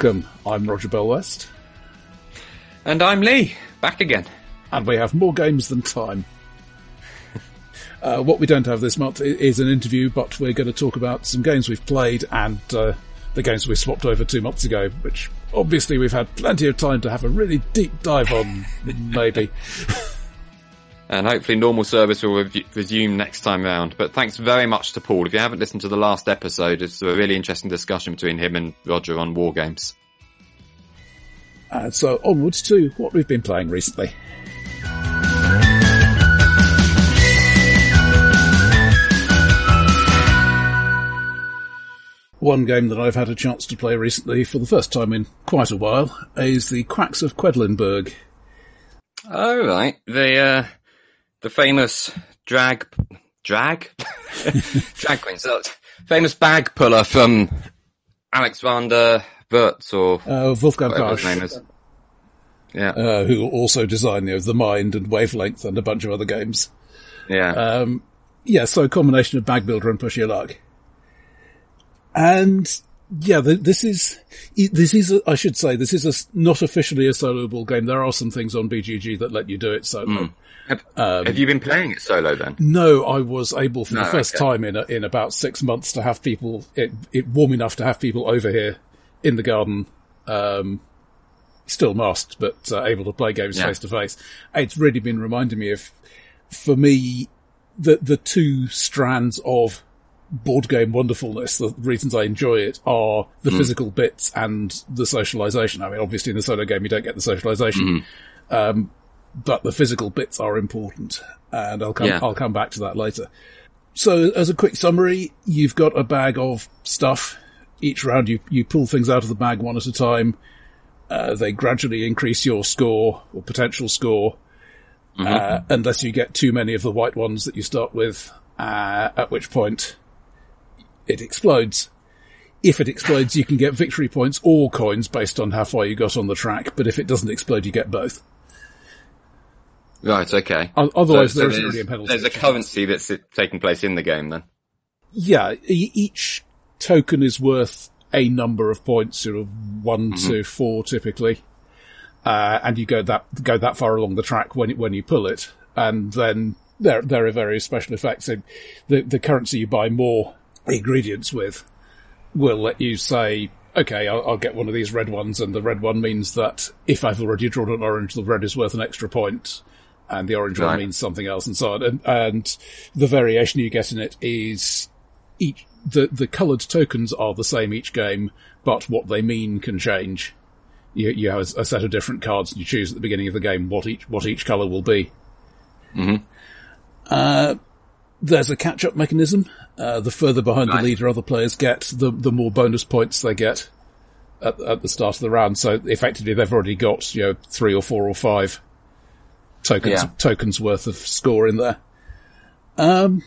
Welcome. I'm Roger Bellwest. And I'm Lee, back again. And we have more games than time. uh, what we don't have this month is an interview, but we're going to talk about some games we've played and uh, the games we swapped over two months ago, which obviously we've had plenty of time to have a really deep dive on, maybe. and hopefully normal service will re- resume next time round. But thanks very much to Paul. If you haven't listened to the last episode, it's a really interesting discussion between him and Roger on war games. And so onwards to what we've been playing recently. One game that I've had a chance to play recently for the first time in quite a while is the Quacks of Quedlinburg. Oh right, the uh, the famous drag drag drag queen, so famous bag puller from Alexander Wurtz or uh, Wolfgang Warsch, his name is. Yeah, uh, who also designed you know, The Mind and Wavelength and a bunch of other games. yeah. Um, yeah, so a combination of Bag Builder and Push Your Luck. And yeah, th- this is, this is, a, I should say, this is a, not officially a soloable game. There are some things on BGG that let you do it solo. have, um, have you been playing it solo then? No, I was able for the first okay. time in a, in about six months to have people, it, it warm enough to have people over here in the garden, um, still masked, but uh, able to play games face to face. It's really been reminding me of, for me, the, the two strands of board game wonderfulness, the reasons I enjoy it are the physical bits and the socialization. I mean, obviously in the solo game you don't get the socialization, um, but the physical bits are important and I'll come, Yeah. I'll come back to that later. So as a quick summary, you've got a bag of stuff. Each round you, you pull things out of the bag one at a time. Uh, they gradually increase your score or potential score, uh, unless you get too many of the white ones that you start with, uh, at which point it explodes. If it explodes, you can get victory points or coins based on how far you got on the track, but if it doesn't explode, you get both. Right, okay. O- Otherwise, So- so there isn't there's, really a penalty. there's a currency that's taking place in the game then. Yeah, each token is worth a number of points, sort of one to four typically. Uh, and you go that, go that far along the track when, it- when you pull it. And then there, there are various special effects. So the, the currency you buy more ingredients with will let you say, okay, I'll, I'll get one of these red ones. And the red one means that if I've already drawn an orange, the red is worth an extra point. And the orange one means something else and so on. And, and the variation you get in it is each the the coloured tokens are the same each game, but what they mean can change. You you have a set of different cards, and you choose at the beginning of the game what each what each colour will be. Mm-hmm. Uh, there's a catch up mechanism. Uh, the further behind Right. the leader other players get, the the more bonus points they get at, at the start of the round. So effectively, they've already got you know three or four or five tokens Yeah. tokens worth of score in there. Um,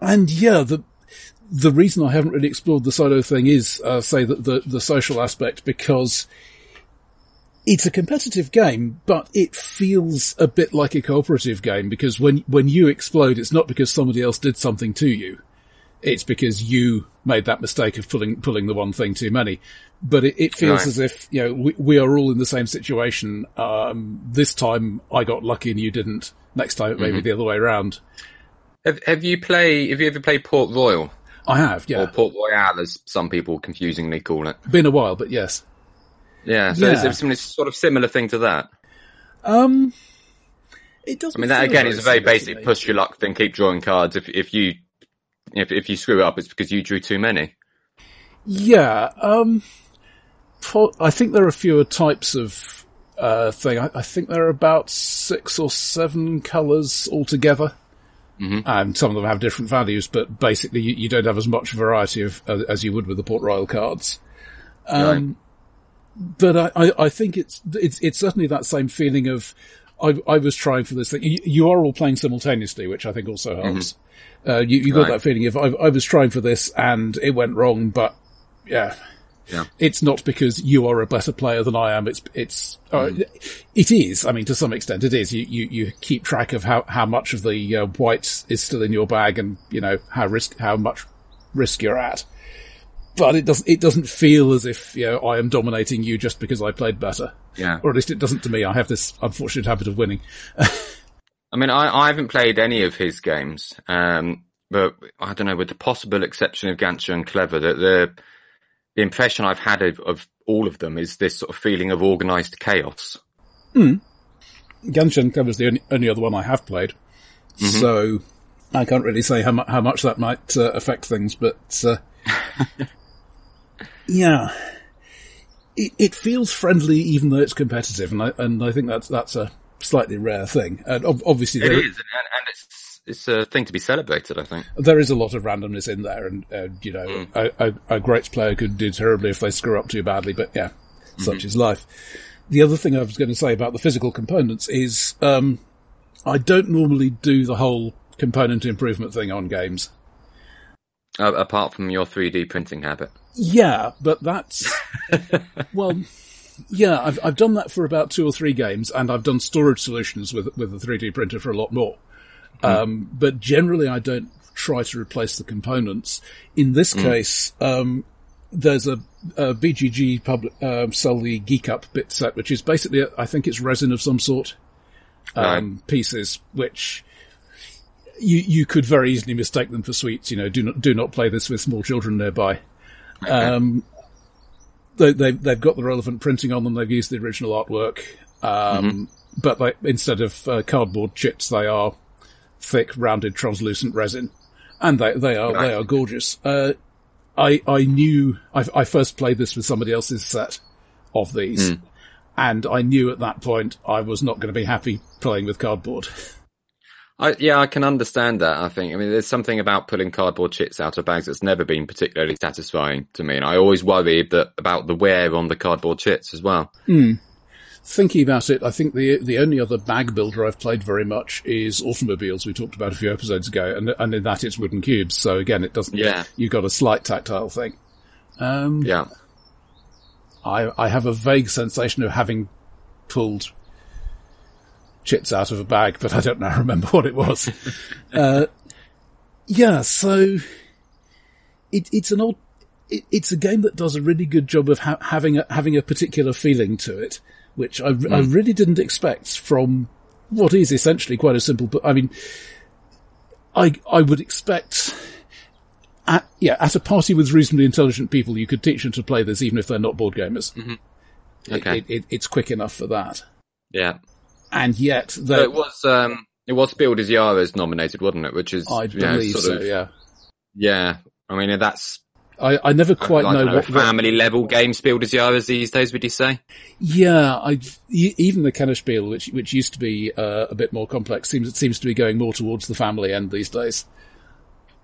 and yeah, the the reason I haven't really explored the solo thing is, uh, say that the the social aspect because it's a competitive game, but it feels a bit like a cooperative game because when when you explode, it's not because somebody else did something to you. It's because you made that mistake of pulling pulling the one thing too many. But it, it feels Right. as if you know we, we are all in the same situation. Um, this time I got lucky and you didn't. Next time it may be the other way around. Have, have you play? Have you ever played Port Royal I have, yeah. or Port Royale, as some people confusingly call it? Been a while, but yes. Yeah, so Yeah. it's, a sort of similar thing to that. Um, it doesn't. I mean, that again is a very basic push your luck thing. Keep drawing cards. If if you if if you screw up, it's because you drew too many. Yeah. Um, I think there are fewer types of uh, thing. I, I think there are about six or seven colours altogether. Mm-hmm. And some of them have different values, but basically you, you don't have as much variety of uh, as you would with the Port Royal cards. Um, but I, I, I think it's, it's, it's certainly that same feeling of, I, I was trying for this thing. You, you are all playing simultaneously, which I think also helps. Uh, you, you got Right. that feeling of, I, I was trying for this and it went wrong, but yeah. Yeah. It's not because you are a better player than I am. It's, it's, uh, it is. I mean, to some extent it is. You, you, you keep track of how, how much of the uh, whites is still in your bag and, you know, how risk, how much risk you're at. but it doesn't it doesn't feel as if you know I am dominating you just because I played better. Yeah. Or at least it doesn't to me. I have this unfortunate habit of winning. I mean, I, I haven't played any of his games, um, but I don't know, with the possible exception of Ganz schön clever, that the the impression I've had of, of all of them is this sort of feeling of organised chaos. Ganz schön clever the only, only other one I have played, so I can't really say how, mu- how much that might uh, affect things. But uh, yeah, it, it feels friendly even though it's competitive, and I and I think that's that's a slightly rare thing. And ob- obviously, It is, and, and it's it's a thing to be celebrated. I think. there is a lot of randomness in there, and uh, you know, a, a, a great player could do terribly if they screw up too badly. But yeah, such is life. The other thing I was going to say about the physical components is um, I don't normally do the whole component improvement thing on games. Uh, apart from your 3D printing habit. Yeah, but that's well, yeah, I've I've done that for about two or three games, and I've done storage solutions with with the 3D printer for a lot more. Um, but generally, I don't try to replace the components. In this case, um, there's a, a BGG pub, uh, sell the Geek Up bit set, which is basically, I think it's resin of some sort, um, pieces, which you, you could very easily mistake them for sweets. You know, do not, do not play this with small children nearby. Um, they, they've, they've got the relevant printing on them. They've used the original artwork. Um, but they, instead of uh, cardboard chips, they are thick, rounded, translucent resin. And they, they are, they are gorgeous. Uh, I, I knew, I, I first played this with somebody else's set of these. And I knew at that point I was not going to be happy playing with cardboard. I, yeah, I can understand that. I think. I mean, there's something about pulling cardboard chits out of bags that's never been particularly satisfying to me, and I always worry that about the wear on the cardboard chits as well. Thinking about it, I think the the only other bag builder I've played very much is automobiles. We talked about a few episodes ago, and and in that it's wooden cubes. So again, it doesn't. Yeah. you've got a slight tactile thing. Um, Yeah. I I have a vague sensation of having pulled chits out of a bag, but I don't now remember what it was. uh, yeah, so it, it's an old. It, it's a game that does a really good job of ha- having a, having a particular feeling to it, which I, I really didn't expect from what is essentially quite a simple. But I mean, I I would expect. At, yeah, at a party with reasonably intelligent people, you could teach them to play this even if they're not board gamers. It- Okay. It, it, it's quick enough for that. Yeah. And yet, So it was. Um, it was Spiel des Jahres nominated, wasn't it? Which is. I know, believe sort so, of- yeah. Yeah. I mean, that's I, I never quite know, know, what, what- family level games as Yara's these days. Would you say? Yeah, I, even the Kennerspiel, which, which used to be, uh, a bit more complex, seems, it seems to be going more towards the family end these days.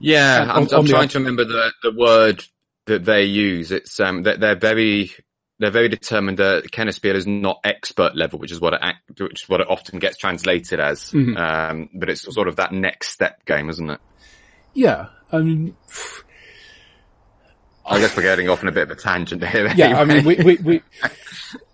Yeah, And I'm, on- I'm on trying oth- to remember the the word that they use. It's um, that they're very they're very determined that Kennerspiel is not expert level, which is what it act- which is what it often gets translated as. Mm-hmm. Um, but it's sort of that next step game, isn't it? Yeah, I mean, I guess we're getting off on a bit of a tangent here. yeah, I mean, we, we, we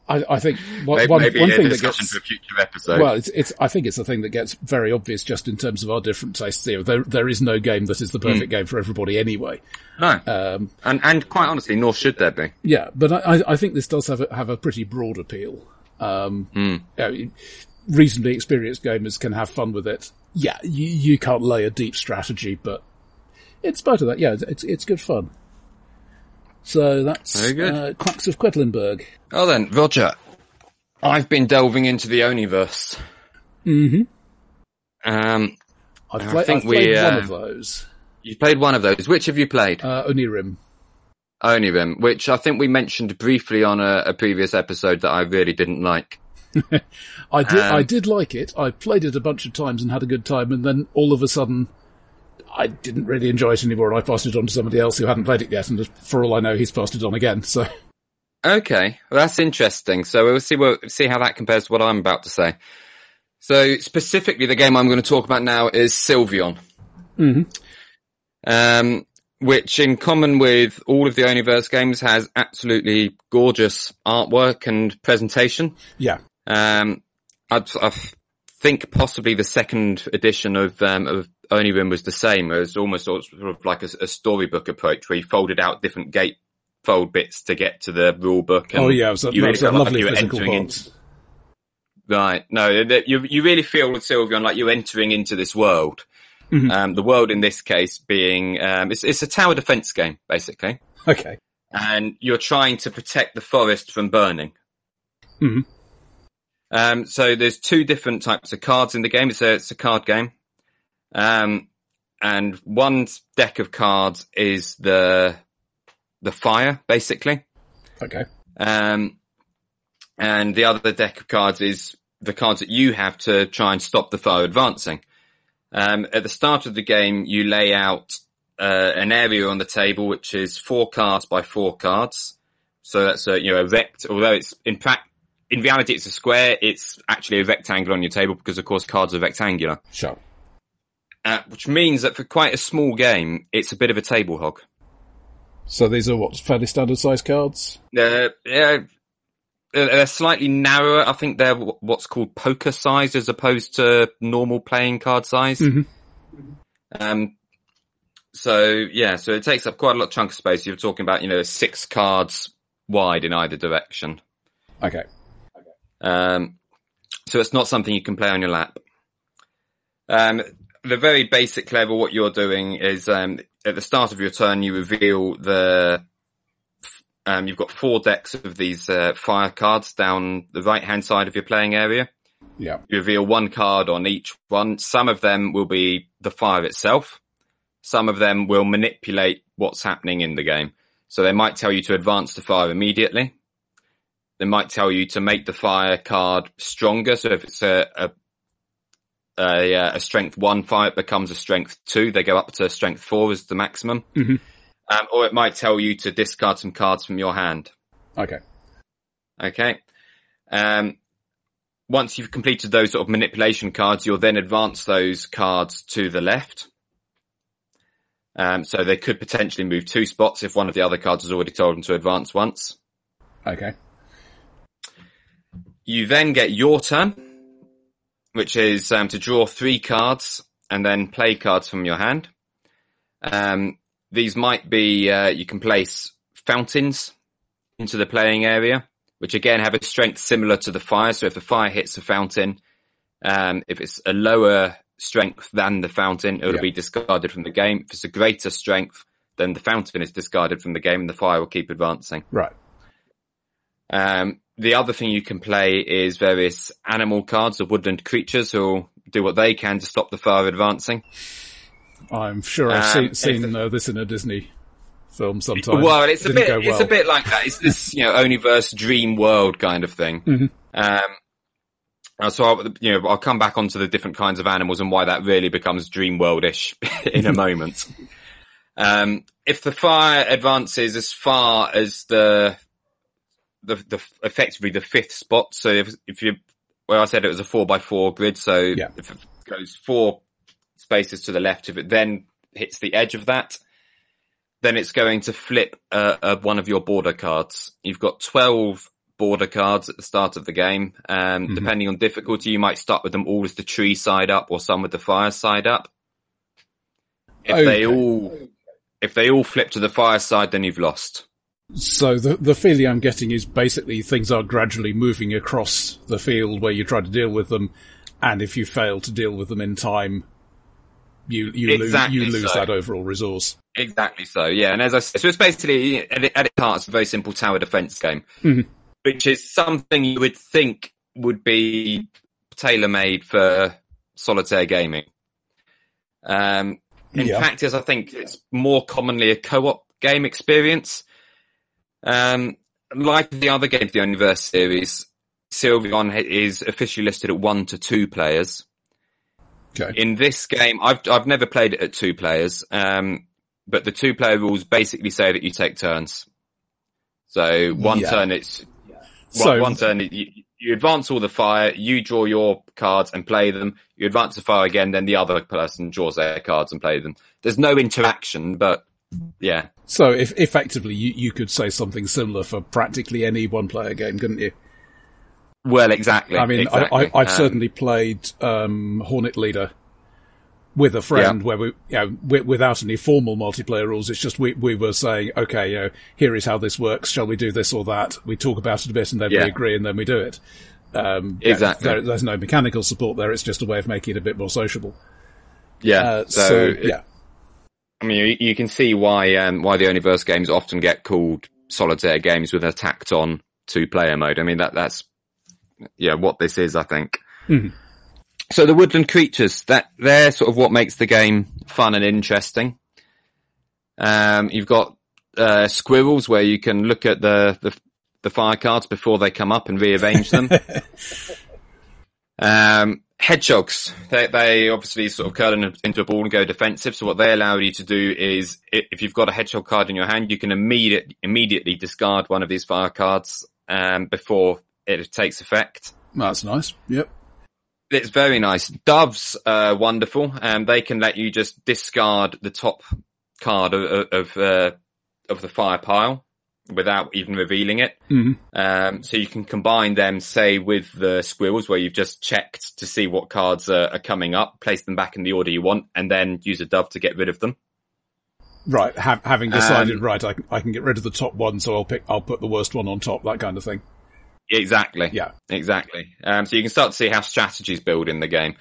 I, I think one, maybe, one, maybe one a thing that gets, for a future episode. well, it's, it's, I think it's a thing that gets very obvious just in terms of our different tastes here. There, there is no game that is the perfect Hmm. game for everybody anyway. no, Um, and and quite honestly, nor should there be. Yeah, but I, I- think this does have a, have a pretty broad appeal. Um, yeah, reasonably experienced gamers can have fun with it. Yeah, you, you can't lay a deep strategy, but in spite of that, yeah, it's it's good fun. So that's. Uh, Quacks of Quedlinburg. Oh then, Roger, I've been delving into the Oniverse. Mm-hmm. Um, I've, I think I've played we, one uh, of those. you played one of those. Which have you played? Uh, Onirim. Onirim, which I think we mentioned briefly on a, a previous episode that I really didn't like. I did Um, I did like it. I played it a bunch of times and had a good time, and then all of a sudden. I didn't really enjoy it anymore, and I passed it on to somebody else who hadn't played it yet, and for all I know, he's passed it on again. So, Okay, well, that's interesting. So we'll see what see how that compares to what I'm about to say. So specifically, the game I'm going to talk about now is Sylvion, um, which, in common with all of the Oniverse games, has absolutely gorgeous artwork and presentation. yeah. Um, I, I think possibly the second edition of um, of Onirim was the same. It was almost sort of like a, a storybook approach where you folded out different gate fold bits to get to the rule book. oh yeah, it was a, you really was a felt like lovely were physical box. into Right. No, you you really feel with Sylvion like you're entering into this world. Mhm. Um, the world in this case being um, it's it's a tower defense game basically, Okay. and you're trying to protect the forest from burning. Mhm. Um, so there's two different types of cards in the game. It's a it's a card game, um, and one deck of cards is the the fire basically. Okay. Um, and the other deck of cards is the cards that you have to try and stop the foe advancing. Um, at the start of the game, you lay out uh, an area on the table which is four cards by four cards. So that's a you know a rect. Although it's in fact in reality it's a square, it's actually a rectangle on your table because of course cards are rectangular. Sure. Uh, which means that for quite a small game, it's a bit of a table hog. So these are what fairly standard size cards. Uh, yeah, they're slightly narrower. I think they're what's called poker size as opposed to normal playing card size. Mhm. Um, so yeah, so it takes up quite a lot of chunk of space. You're talking about, you know, six cards wide in either direction. Okay. Um, so it's not something you can play on your lap. Um, the very basic level, what you're doing is um, at the start of your turn, you reveal the. Um, you've got four decks of these uh, fire cards down the right hand side of your playing area. Yeah. You reveal one card on each one. Some of them will be the fire itself. Some of them will manipulate what's happening in the game. So they might tell you to advance the fire immediately. They might tell you to make the fire card stronger. So if it's a, a, a, uh, a strength one fight becomes a strength two. They go up to strength four as the maximum. Mhm. Um, or it might tell you to discard some cards from your hand. Okay. Okay. Um, once you've completed those sort of manipulation cards, you'll then advance those cards to the left. Um, so they could potentially move two spots if one of the other cards has already told them to advance once. Okay. You then get your turn, which is um, to draw three cards and then play cards from your hand. Um, these might be uh, you can place fountains into the playing area, which again have a strength similar to the fire. So if the fire hits a fountain, um, if it's a lower strength than the fountain, it'll Yeah. be discarded from the game. If it's a greater strength, then the fountain is discarded from the game and the fire will keep advancing. Right. Um, the other thing you can play is various animal cards or woodland creatures who do what they can to stop the fire advancing. I'm sure I've Um, seen, seen uh, this in a Disney film sometime. Well, it's a bit, go it's a bit like that. It's this, you know, Oniverse dream world kind of thing. Mhm. Um, uh, so I'll, you know, I'll come back onto the different kinds of animals and why that really becomes dream worldish in a moment. Um, if the fire advances as far as the, the, the, effectively the fifth spot. So if, if you, well, I said it was a four by four grid. So Yeah. if it goes four spaces to the left, if it then hits the edge of that, then it's going to flip uh, uh, one of your border cards. You've got 12 border cards at the start of the game. Um, Mhm. Depending on difficulty, you might start with them all with the tree side up or some with the fire side up. If they all, if they all flip to the fire side, then you've lost. So the the feeling I'm getting is basically things are gradually moving across the field where you try to deal with them, and if you fail to deal with them in time, you you Exactly lose you lose so. that overall resource. Exactly so, yeah. And as I said, so it's basically, at, it- its heart, it's a very simple tower defense game, Mhm. which is something you would think would be tailor-made for solitaire gaming. Um, in Yeah. practice, I think it's more commonly a co-op game experience. Um, like the other games, the Oniverse series, Sylvion is officially listed at one to two players Okay. in this game, I've I've never played it at two players, um, but the two player rules basically say that you take turns. So one Yeah. turn it's So- one, one turn you, you advance all the fire, you draw your cards and play them. You advance the fire again, then the other person draws their cards and play them. There's no interaction, but yeah, So if effectively you, you could say something similar for practically any one player game, couldn't you? well, exactly. I mean, exactly. I, I've Um, certainly played um, Hornet Leader with a friend yeah. where we, you know, without any formal multiplayer rules. It's just we, we were saying, okay, you know, here is how this works. Shall we do this or that? We talk about it a bit and then yeah. we agree and then we do it. Um, exactly. There, there's no mechanical support there. It's just a way of making it a bit more sociable. Yeah. Uh, so, so it, yeah. I mean, you, you, can see why, um, why the Oniverse games often get called solitaire games with a tacked on two player mode. I mean, that, that's, yeah, what this is, I think. Mm-hmm. So the woodland creatures, that they're sort of what makes the game fun and interesting. Um, you've got uh, squirrels where you can look at the, the, the fire cards before they come up and rearrange them. um, hedgehogs, they, they obviously sort of curl in, into a ball and go defensive. So what they allow you to do is, if you've got a hedgehog card in your hand, you can immediate, immediately discard one of these fire cards um, before it takes effect. That's nice. Yep. It's very nice. Doves are wonderful. Um, they can let you just discard the top card of of, uh, of the fire pile without even revealing it. Mm-hmm. Um, so you can combine them, say, with the squirrels where you've just checked to see what cards are, are, coming up, place them back in the order you want, and then use a dove to get rid of them. Right, ha- having decided, um, right, I can, I can get rid of the top one, so I'll pick, I'll put the worst one on top, that kind of thing. Exactly. Yeah. Exactly. Um, so you can start to see how strategies build in the game.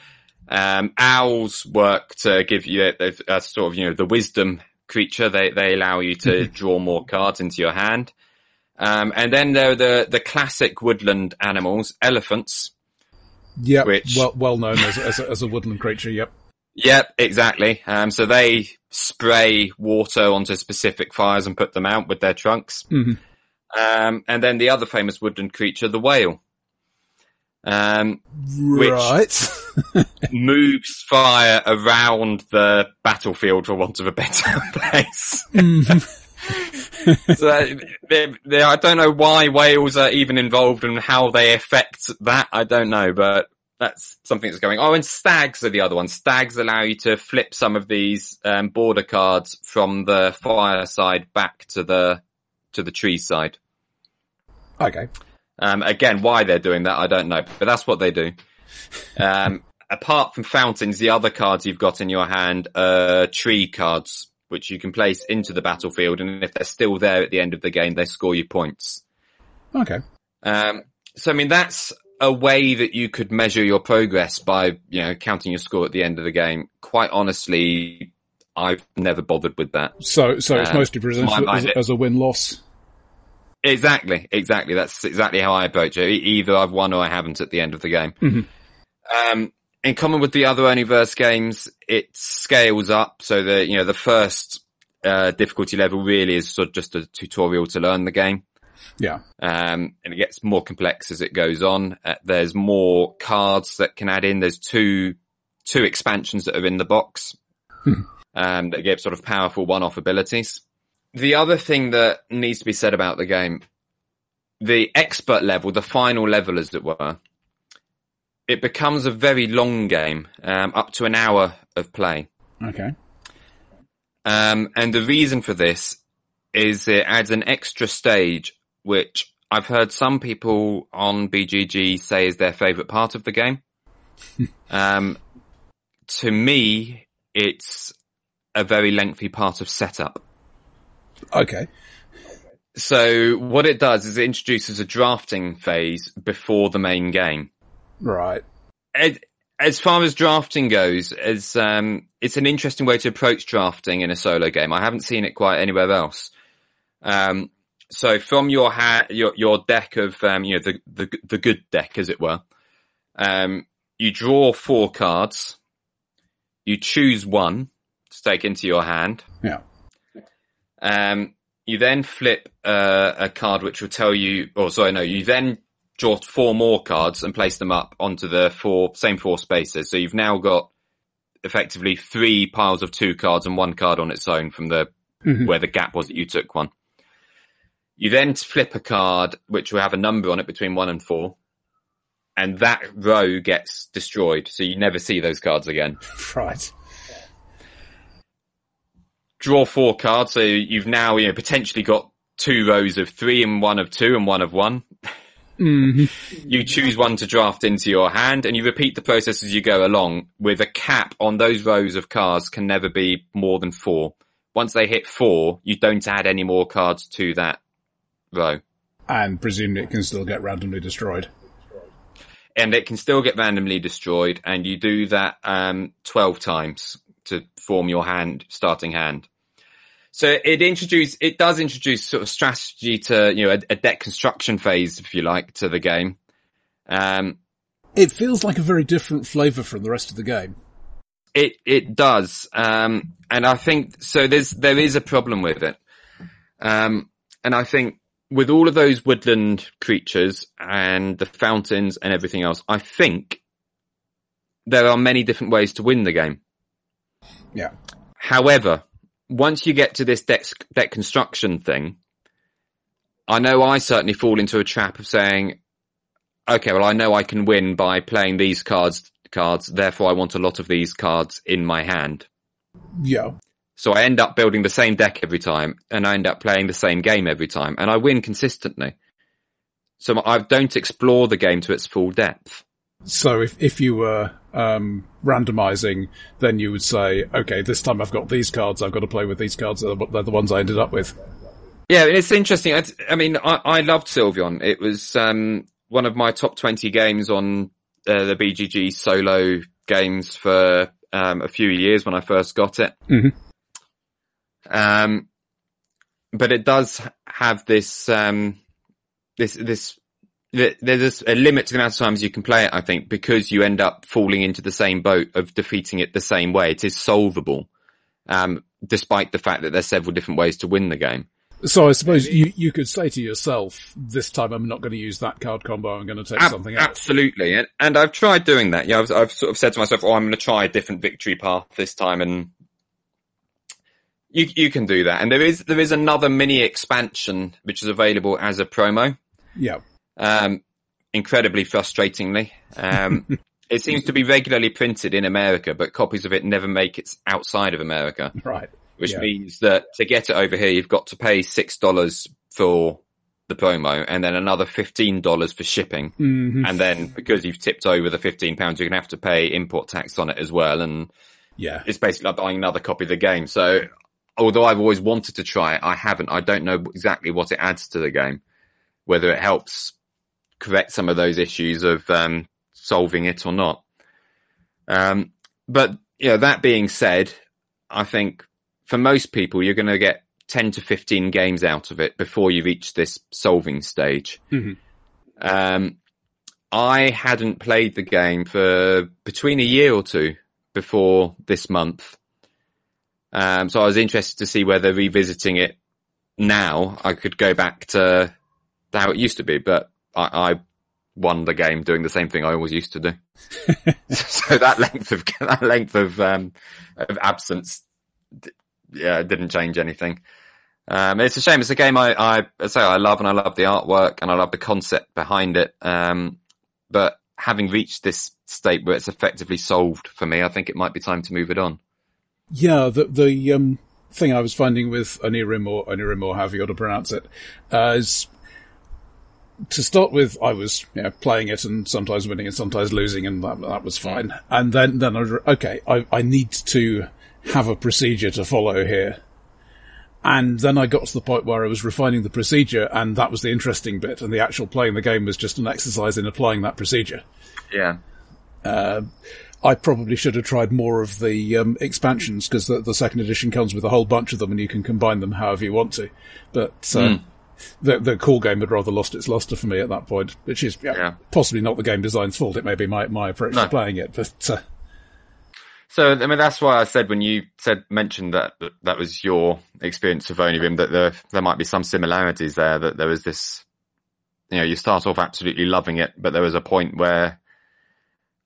Um, owls work to give you a, a, sort of, you know, the wisdom creature. They, they allow you to draw more cards into your hand. Um, and then there are the, the classic woodland animals, elephants. Yep. Which, well, well known as, as, a, as a woodland creature. Yep. Yep, exactly. Um, so they spray water onto specific fires and put them out with their trunks. Mm-hmm. Um, and then the other famous woodland creature, the whale. Um, right. which moves fire around the battlefield for want of a better place. Mm-hmm. so they, they, I don't know why whales are even involved and how they affect that. I don't know, but that's something that's going. Oh, and stags are the other one. Stags allow you to flip some of these um, border cards from the fire side back to the to the tree side. Okay. Um, again, why they're doing that, I don't know, but that's what they do. Um, apart from fountains, the other cards you've got in your hand are tree cards, which you can place into the battlefield, and if they're still there at the end of the game, they score you points. Okay. Um, so I mean, that's a way that you could measure your progress by, you know, counting your score at the end of the game. Quite honestly, I've never bothered with that. So, so it's um, mostly presented as, as, a win-loss. Exactly, exactly. That's exactly how I approach it. Either I've won or I haven't at the end of the game. Mm-hmm. Um, in common with the other Oniverse games, it scales up. So the, you know, the first, uh, difficulty level really is sort of just a tutorial to learn the game. Yeah. Um, and it gets more complex as it goes on. Uh, there's more cards that can add in. There's two, two expansions that are in the box, hmm. um, that give sort of powerful one-off abilities the other thing that needs to be said about the game, the expert level, the final level, as it were, it becomes a very long game, um, up to an hour of play. Okay. Um, and the reason for this is it adds an extra stage, which I've heard some people on BGG say is their favorite part of the game. um, to me, it's a very lengthy part of setup. Okay. So what it does is it introduces a drafting phase before the main game. Right. It, as far as drafting goes, as um, it's an interesting way to approach drafting in a solo game. I haven't seen it quite anywhere else. Um, so from your ha- your your deck of um, you know the, the the good deck, as it were, um, you draw four cards. You choose one to take into your hand. Yeah. Um, you then flip uh, a card which will tell you, or sorry, no, you then draw four more cards and place them up onto the four same four spaces. So you've now got effectively three piles of two cards and one card on its own from the mm-hmm. where the gap was that you took one. You then flip a card which will have a number on it between one and four, and that row gets destroyed. So you never see those cards again. Right draw four cards. So you've now, you know, potentially got two rows of three and one of two and one of one. Mm-hmm. You choose one to draft into your hand and you repeat the process as you go along with a cap on those rows of cards can never be more than four. Once they hit four, you don't add any more cards to that row. And presumably it can still get randomly destroyed. And it can still get randomly destroyed and you do that, um, 12 times to form your hand, starting hand. So it introduce it does introduce sort of strategy to you know a, a deck construction phase, if you like, to the game. Um, it feels like a very different flavour from the rest of the game. It it does, um, and I think so. There's there is a problem with it, um, and I think with all of those woodland creatures and the fountains and everything else, I think there are many different ways to win the game. Yeah. However, once you get to this deck, deck construction thing, I know I certainly fall into a trap of saying, okay, well, I know I can win by playing these cards, cards, therefore I want a lot of these cards in my hand. Yeah. So I end up building the same deck every time and I end up playing the same game every time and I win consistently. So I don't explore the game to its full depth. So if, if you were, um, randomizing, then you would say, okay, this time I've got these cards, I've got to play with these cards, they're the ones I ended up with. Yeah, it's interesting. I, I mean, I, I, loved Sylvion. It was, um, one of my top 20 games on uh, the BGG solo games for, um, a few years when I first got it. Mm-hmm. Um, but it does have this, um, this, this there's a limit to the amount of times you can play it, I think, because you end up falling into the same boat of defeating it the same way. It is solvable, um, despite the fact that there's several different ways to win the game. So I suppose you, you could say to yourself, this time I'm not going to use that card combo, I'm going to take Ab- something else. Absolutely. And, and I've tried doing that. Yeah, I've, I've sort of said to myself, oh, I'm going to try a different victory path this time and you, you can do that. And there is, there is another mini expansion which is available as a promo. Yeah. Um, incredibly frustratingly. Um, it seems to be regularly printed in America, but copies of it never make it outside of America. Right. Which yeah. means that to get it over here, you've got to pay $6 for the promo and then another $15 for shipping. Mm-hmm. And then because you've tipped over the 15 pounds, you're going to have to pay import tax on it as well. And yeah, it's basically like buying another copy of the game. So although I've always wanted to try it, I haven't. I don't know exactly what it adds to the game, whether it helps correct some of those issues of um, solving it or not. Um, but you know, that being said, I think for most people, you're going to get 10 to 15 games out of it before you reach this solving stage. Mm-hmm. Um, I hadn't played the game for between a year or two before this month. Um, so I was interested to see whether revisiting it now, I could go back to how it used to be, but I, I won the game doing the same thing I always used to do. so that length of that length of um, of absence, yeah, didn't change anything. Um, it's a shame. It's a game I, I, I say I love, and I love the artwork, and I love the concept behind it. Um, but having reached this state where it's effectively solved for me, I think it might be time to move it on. Yeah, the the um, thing I was finding with Onirim or Onirim or however you ought to pronounce it, uh, is to start with, I was you know, playing it and sometimes winning and sometimes losing, and that, that was fine. And then, then I okay, I, I need to have a procedure to follow here. And then I got to the point where I was refining the procedure, and that was the interesting bit. And the actual playing the game was just an exercise in applying that procedure. Yeah. Uh, I probably should have tried more of the um, expansions because the, the, second edition comes with a whole bunch of them, and you can combine them however you want to. But uh, mm the the core game had rather lost its luster for me at that point, which is yeah, yeah. possibly not the game design's fault. It may be my my approach no. to playing it, but. Uh, so, I mean, that's why I said when you said, mentioned that, that, that was your experience of Onirim, that there, there might be some similarities there, that there was this, you know, you start off absolutely loving it, but there was a point where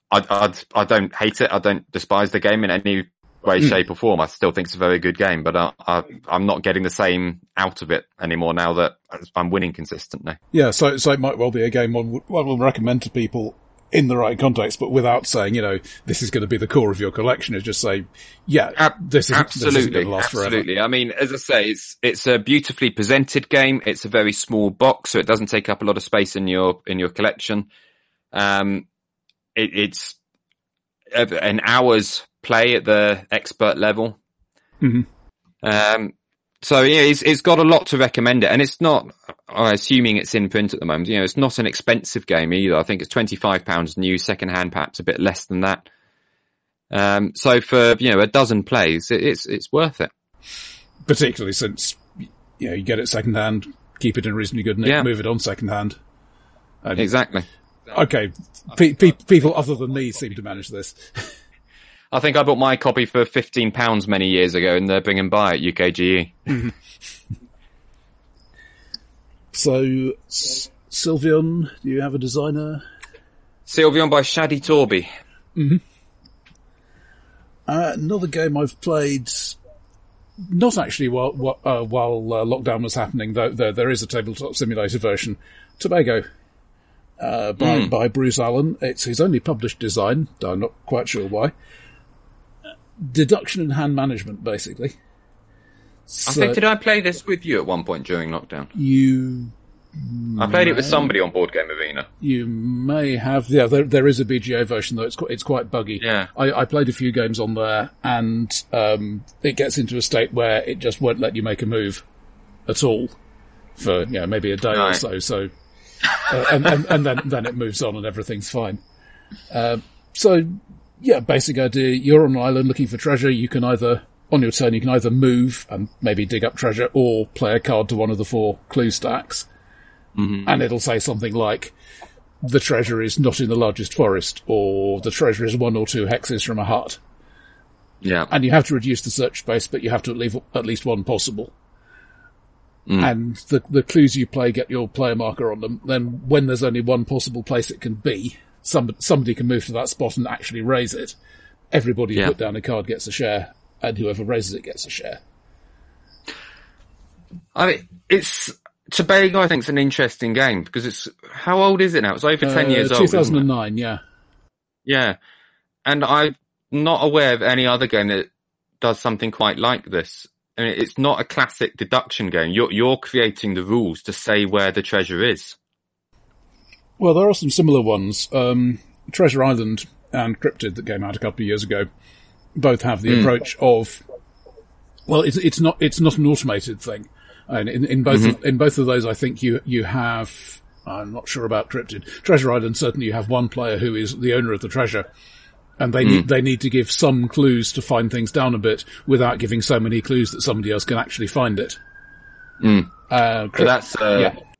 I, I, I don't hate it. I don't despise the game in any way, mm. shape or form. I still think it's a very good game, but I, I, I'm not getting the same out of it anymore now that I'm winning consistently. Yeah, so so it might well be a game one would, one will recommend to people in the right context, but without saying, you know, this is going to be the core of your collection. Is just say, yeah, this is absolutely, this absolutely. I mean, as I say, it's it's a beautifully presented game. It's a very small box, so it doesn't take up a lot of space in your in your collection. Um, it, it's an hour's play at the expert level. Mm-hmm. Um, so yeah, it's, it's got a lot to recommend it, and it's not. I'm assuming it's in print at the moment. You know, it's not an expensive game either. I think it's twenty five pounds new, second hand, perhaps a bit less than that. Um, so for you know a dozen plays, it, it's it's worth it. Particularly since you know you get it second hand, keep it in reasonably good nick, yeah. move it on second hand. exactly. Okay, pe- pe- people other than me seem to manage this. I think I bought my copy for fifteen pounds many years ago, and they're bringing by at UKGE. so, S- Sylvion, do you have a designer? Sylvion by Shadi Torbey. Mm-hmm. Uh, another game I've played, not actually while while, uh, while uh, lockdown was happening, though. There, there is a tabletop simulator version. Tobago. Uh, by, mm. by Bruce Allen. It's his only published design. I'm not quite sure why deduction and hand management, basically. So I think did I play this with you at one point during lockdown? You. I played may, it with somebody on Board Game Arena. You may have. Yeah, there, there is a BGA version though. It's quite, it's quite buggy. Yeah. I, I played a few games on there, and um, it gets into a state where it just won't let you make a move at all for yeah maybe a day or so. So, uh, and, and, and then then it moves on and everything's fine. Uh, so yeah, basic idea. You're on an island looking for treasure. You can either, on your turn, you can either move and maybe dig up treasure or play a card to one of the four clue stacks. Mm-hmm. And it'll say something like, the treasure is not in the largest forest or the treasure is one or two hexes from a hut. Yeah. And you have to reduce the search space, but you have to leave at least one possible. Mm. And the, the clues you play get your player marker on them. Then when there's only one possible place it can be, somebody, somebody can move to that spot and actually raise it. Everybody yeah. put down a card gets a share, and whoever raises it gets a share. I mean, it's Tobago. I think it's an interesting game because it's how old is it now? It's over ten uh, years 2009, old. Two thousand and nine. Yeah. Yeah, and I'm not aware of any other game that does something quite like this. I mean, it's not a classic deduction game. You're you're creating the rules to say where the treasure is. Well, there are some similar ones. Um, Treasure Island and Cryptid that came out a couple of years ago both have the mm. approach of well, it's it's not it's not an automated thing. And in, in both mm-hmm. of, in both of those, I think you you have I'm not sure about Cryptid. Treasure Island certainly you have one player who is the owner of the treasure, and they mm. need they need to give some clues to find things down a bit without giving so many clues that somebody else can actually find it. Mm. Uh, Crypt- so that's uh, yeah.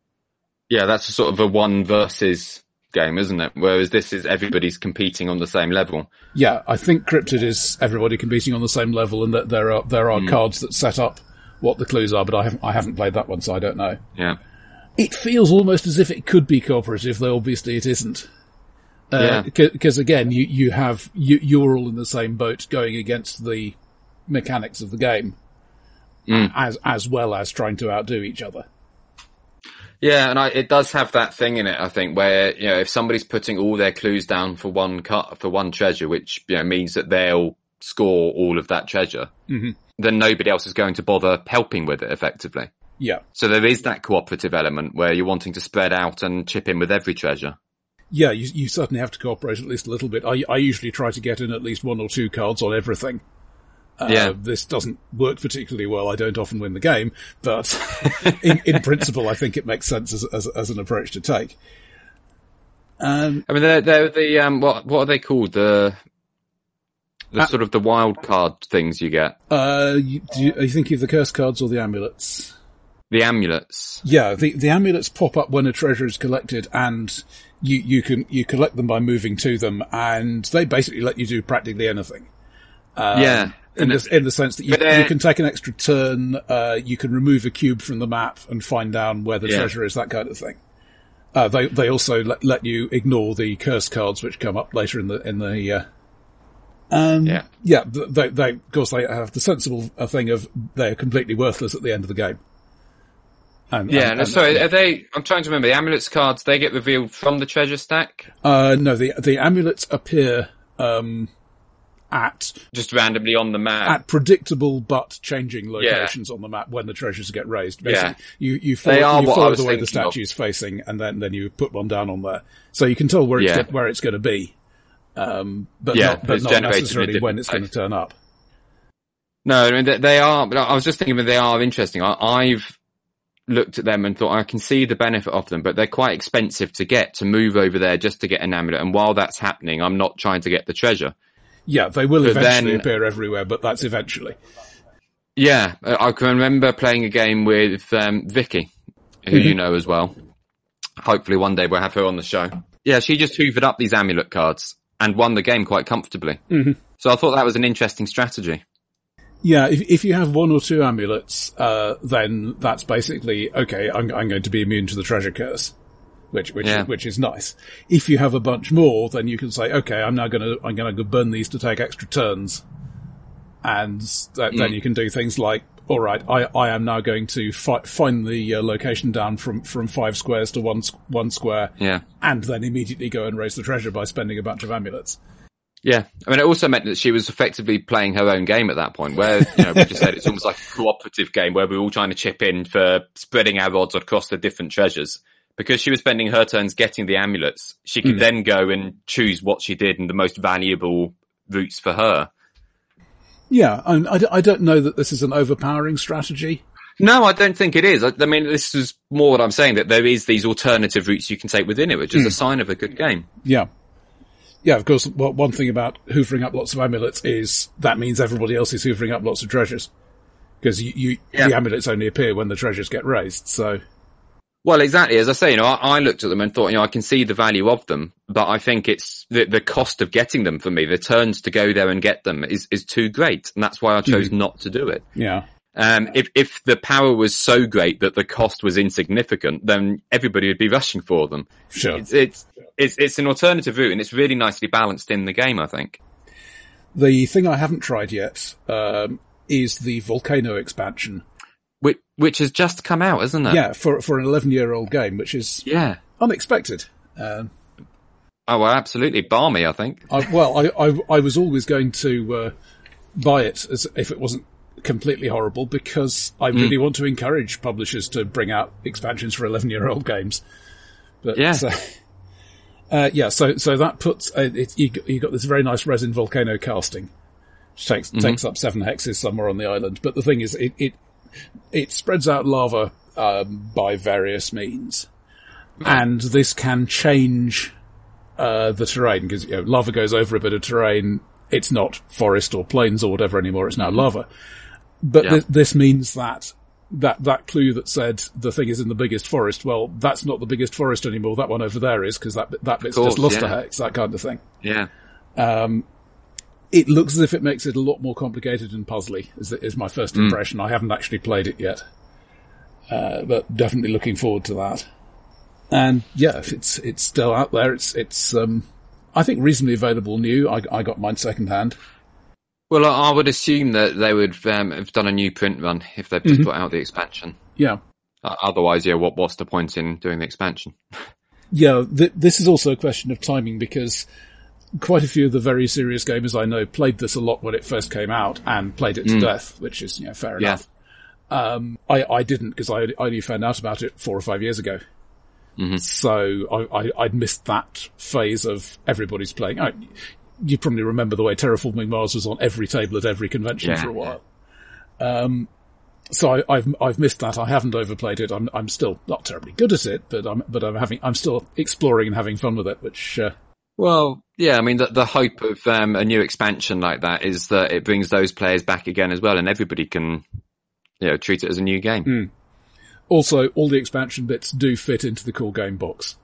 Yeah, that's a sort of a one versus game, isn't it? Whereas this is everybody's competing on the same level. Yeah, I think Cryptid is everybody competing on the same level, and that there are there are mm. cards that set up what the clues are. But I haven't I haven't played that one, so I don't know. Yeah, it feels almost as if it could be cooperative, though obviously it isn't. Uh, yeah, because again, you you have you you're all in the same boat, going against the mechanics of the game, mm. as as well as trying to outdo each other. Yeah, and I, it does have that thing in it. I think where you know if somebody's putting all their clues down for one cut for one treasure, which you know means that they'll score all of that treasure, mm-hmm. then nobody else is going to bother helping with it effectively. Yeah. So there is that cooperative element where you're wanting to spread out and chip in with every treasure. Yeah, you, you certainly have to cooperate at least a little bit. I, I usually try to get in at least one or two cards on everything. Uh, yeah. This doesn't work particularly well. I don't often win the game, but in, in, principle, I think it makes sense as, as, as an approach to take. Um, I mean, they're, they're the um, what what are they called? The the uh, sort of the wild card things you get. Uh, you, do you, are you thinking of the curse cards or the amulets? The amulets. Yeah, the the amulets pop up when a treasure is collected, and you you can you collect them by moving to them, and they basically let you do practically anything. Um, yeah, in the, in the sense that you, uh, you, can take an extra turn, uh, you can remove a cube from the map and find down where the yeah. treasure is, that kind of thing. Uh, they they also let, let you ignore the curse cards which come up later in the in the. Uh, um, yeah, yeah. They, they of course they have the sensible thing of they're completely worthless at the end of the game. And, Yeah, and- no, and- sorry, are they, I'm trying to remember, the amulets cards, they get revealed from the treasure stack? Uh, no, the the amulets appear um, at Just randomly on the map? at predictable but changing locations on the map when the treasures get raised. Basically, Yeah. you you follow, They are you follow the way the thinking of. statue's facing, and then then you put one down on there, so you can tell where it's Yeah. where it's going to be, um, but Yeah, not, but not generated in a necessarily when it's going to turn up. No, I mean, they- they are, but I was just thinking that they are interesting. I, I've looked at them and thought I can see the benefit of them, but they're quite expensive to get, to move over there just to get an amulet. And while that's happening, I'm not trying to get the treasure. Yeah, they will But eventually then- appear everywhere, but that's eventually. Yeah, uh, I can remember playing a game with um, Vicky, who you know as well. Hopefully one day we'll have her on the show. Yeah, she just hoovered up these amulet cards and won the game quite comfortably. Mm-hmm. So I thought that was an interesting strategy. Yeah, if if you have one or two amulets, uh, then that's basically okay. I'm I'm going to be immune to the treasure curse, which which Yeah. which is nice. If you have a bunch more, then you can say, okay, I'm now going to I'm going to burn these to take extra turns, and th- then you can do things like, all right, I I am now going to fi- find the uh, location down from from five squares to one one square, Yeah. and then immediately go and raise the treasure by spending a bunch of amulets. Yeah, I mean, it also meant that she was effectively playing her own game at that point, where you know we just said it's almost like a cooperative game where we're all trying to chip in for spreading our odds across the different treasures. Because she was spending her turns getting the amulets, she could hmm. then go and choose what she did and the most valuable routes for her. Yeah, I, I don't know that this is an overpowering strategy. No, I don't think it is. I, I mean, this is more what I'm saying that there is these alternative routes you can take within it, which is a hmm. sign of a good game. Yeah. Yeah, of course, well, one thing about hoovering up lots of amulets is that means everybody else is hoovering up lots of treasures. Because you, you Yeah. the amulets only appear when the treasures get raised, so. Well, exactly. As I say, you know, I, I looked at them and thought, you know, I can see the value of them, but I think it's the, the cost of getting them for me, the turns to go there and get them is, is too great. And that's why I chose not to do it. Yeah. Um, if, if the power was so great that the cost was insignificant, then everybody would be rushing for them. Sure. It's, it's, it's, it's an alternative route and it's really nicely balanced in the game, I think. The thing I haven't tried yet, um, is the volcano expansion. Which, which has just come out, isn't it? Yeah, for, for an 11 year old game, which is Yeah. unexpected. Um, Oh, well, absolutely. Balmy, I think. I, well, I, I, I was always going to, uh, buy it as if it wasn't completely horrible because I really want to encourage publishers to bring out expansions for 11 year old games. But, Yeah. uh, uh, yeah, so, so that puts, uh, it, you, got- you got this very nice resin volcano casting, which takes, takes up seven hexes somewhere on the island. But the thing is, it, it, it spreads out lava, um, by various means. And this can change, uh, the terrain because, you know, lava goes over a bit of terrain. It's not forest or plains or whatever anymore. It's now lava. But Yeah. thi- this means that that that clue that said the thing is in the biggest forest. Well, that's not the biggest forest anymore. That one over there is because that that bit's course, just lost a yeah. hex. That kind of thing. Yeah. It looks as if it makes it a lot more complicated and puzzly. Is is my first impression. I haven't actually played it yet, uh, but definitely looking forward to that. And yeah, if it's it's still out there. It's it's um, I think reasonably available new. I I got mine second hand. Well, I would assume that they would um, have done a new print run if they've just put out the expansion. Yeah. Uh, otherwise, yeah, what what's the point in doing the expansion? Yeah, th- this is also a question of timing because quite a few of the very serious gamers I know played this a lot when it first came out and played it to death, which is, you know, fair Yeah. enough. Um, I, I didn't because I, I only found out about it four or five years ago. So I, I, I'd missed that phase of everybody's playing. I, you probably remember the way Terraforming Mars was on every table at every convention Yeah, for a while. Um, so I, I've I've missed that. I haven't overplayed it. I'm I'm still not terribly good at it, but I'm but I'm having I'm still exploring and having fun with it. Which uh, Well, yeah, I mean, the, the hope of um, a new expansion like that is that it brings those players back again as well, and everybody can, you know, treat it as a new game. also all the expansion bits do fit into the core game box.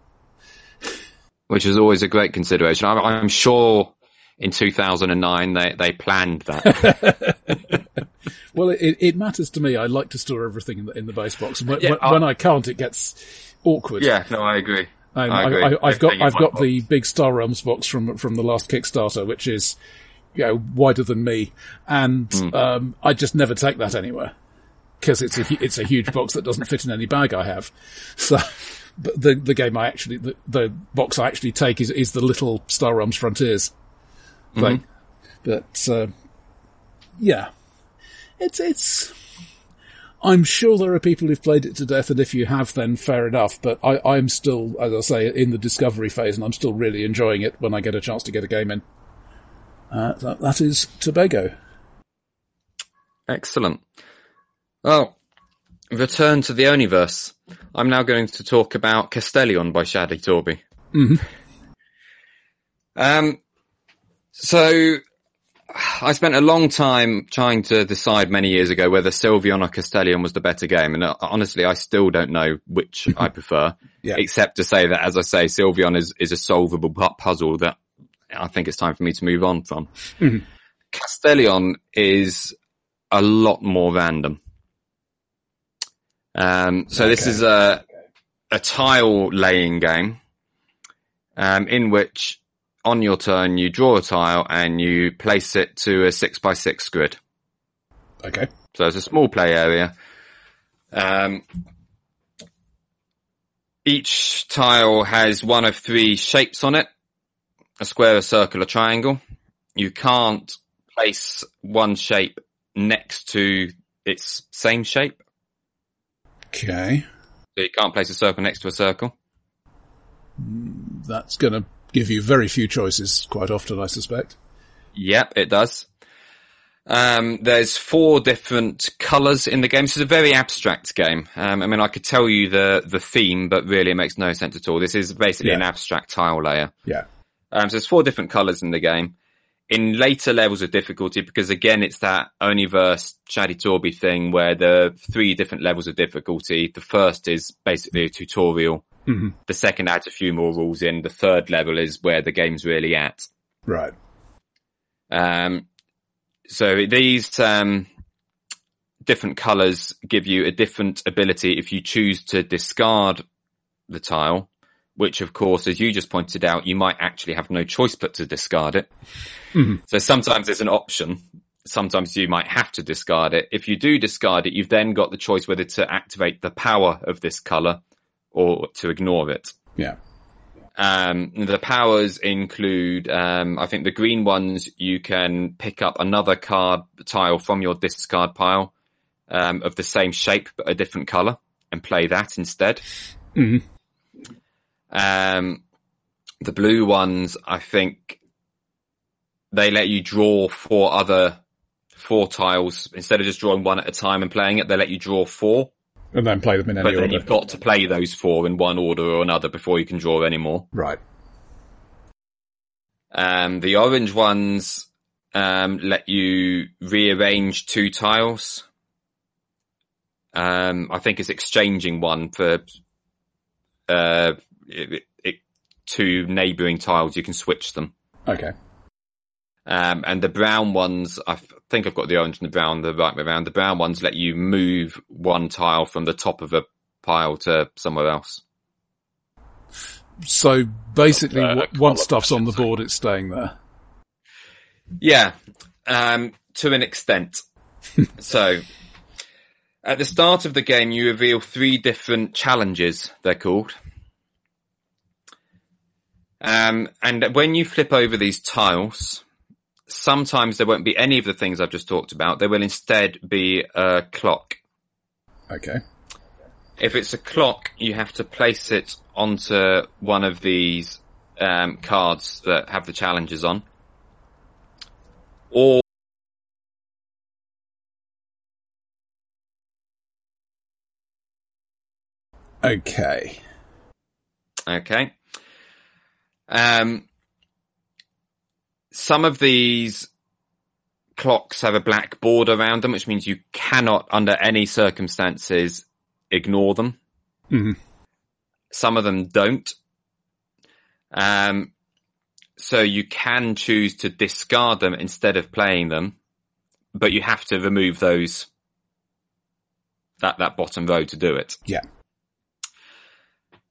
which is always a great consideration. I'm, I'm sure in 2009 they, they planned that. Well, it, it matters to me. I like to store everything in the in the base box. When, Yeah, when I can't, it gets awkward. yeah, no, I agree. And I I agree. I, I've got I've got box. the big Star Realms box from from the last Kickstarter, which is you know wider than me, and Hmm. um, I just never take that anywhere. because it's a it's a huge box that doesn't fit in any bag I have. So, but the the game I actually the, the box I actually take is is the little Star Realms Frontiers thing. But uh, yeah, it's it's. I'm sure there are people who've played it to death, and if you have, then fair enough. But I, I'm still, as I say, in the discovery phase, and I'm still really enjoying it when I get a chance to get a game in. Uh, that, that is Tobago. Excellent. Well, return to the Oniverse. I'm now going to talk about Castellion by Shadi Torbey. Mm-hmm. Um, so I spent a long time trying to decide many years ago whether Sylvion or Castellion was the better game, and uh, honestly, I still don't know which I prefer. Yeah. Except to say that, as I say, Sylvion is is a solvable puzzle that I think it's time for me to move on from. Mhm. Castellion is a lot more random. Um, so this is a a tile laying game, um, in which on your turn you draw a tile and you place it to a six by six grid. Okay. So it's a small play area. Um, each tile has one of three shapes on it. A square, a circle, a triangle. You can't place one shape next to its same shape. Okay. So you can't place a circle next to a circle. That's going to give you very few choices quite often, I suspect. Yep, it does. Um, there's four different colours in the game. This is a very abstract game. Um, I mean, I could tell you the, the theme, but really it makes no sense at all. This is basically an abstract tile layer. Yeah. Um, so there's four different colours in the game. In later levels of difficulty, because again, it's that Oniverse Shadi Torbey thing where are three different levels of difficulty. The first is basically a tutorial. Mhm. The second adds a few more rules in. The third level is where the game's really at. Right. Um, so these um, different colours give you a different ability if you choose to discard the tile, which of course, as you just pointed out, you might actually have no choice but to discard it. Mhm. So sometimes there's an option. Sometimes you might have to discard it. If you do discard it, you've then got the choice whether to activate the power of this colour or to ignore it. Yeah. Um, the powers include, um, I think the green ones, you can pick up another card tile from your discard pile, um, of the same shape but a different color and play that instead. Mhm. Um, the blue ones, I think they let you draw four other, four tiles instead of just drawing one at a time and playing it. They let you draw four, And then play them in any but then order. you've got to play those four in one order or another before you can draw any more. Right. Um, the orange ones um, let you rearrange two tiles. Um, I think it's exchanging one for uh, it, it, two neighbouring tiles. You can switch them. Okay. Um, and the brown ones, I think I've got the orange and the brown the right way around. The brown ones let you move one tile from the top of a pile to somewhere else. So basically, Uh, once stuff's on the board, it's staying there. Yeah, um, to an extent. so, at the start of the game, you reveal three different challenges, they're called. Um, and when you flip over these tiles, sometimes there won't be any of the things I've just talked about. There will instead be a clock. Okay. If it's a clock, you have to place it onto one of these um, cards that have the challenges on. Or Okay. Okay. Um, some of these clocks have a black border around them, which means you cannot, under any circumstances, ignore them. Mhm. Some of them don't. Um, so you can choose to discard them instead of playing them, but you have to remove those that that bottom row to do it. Yeah.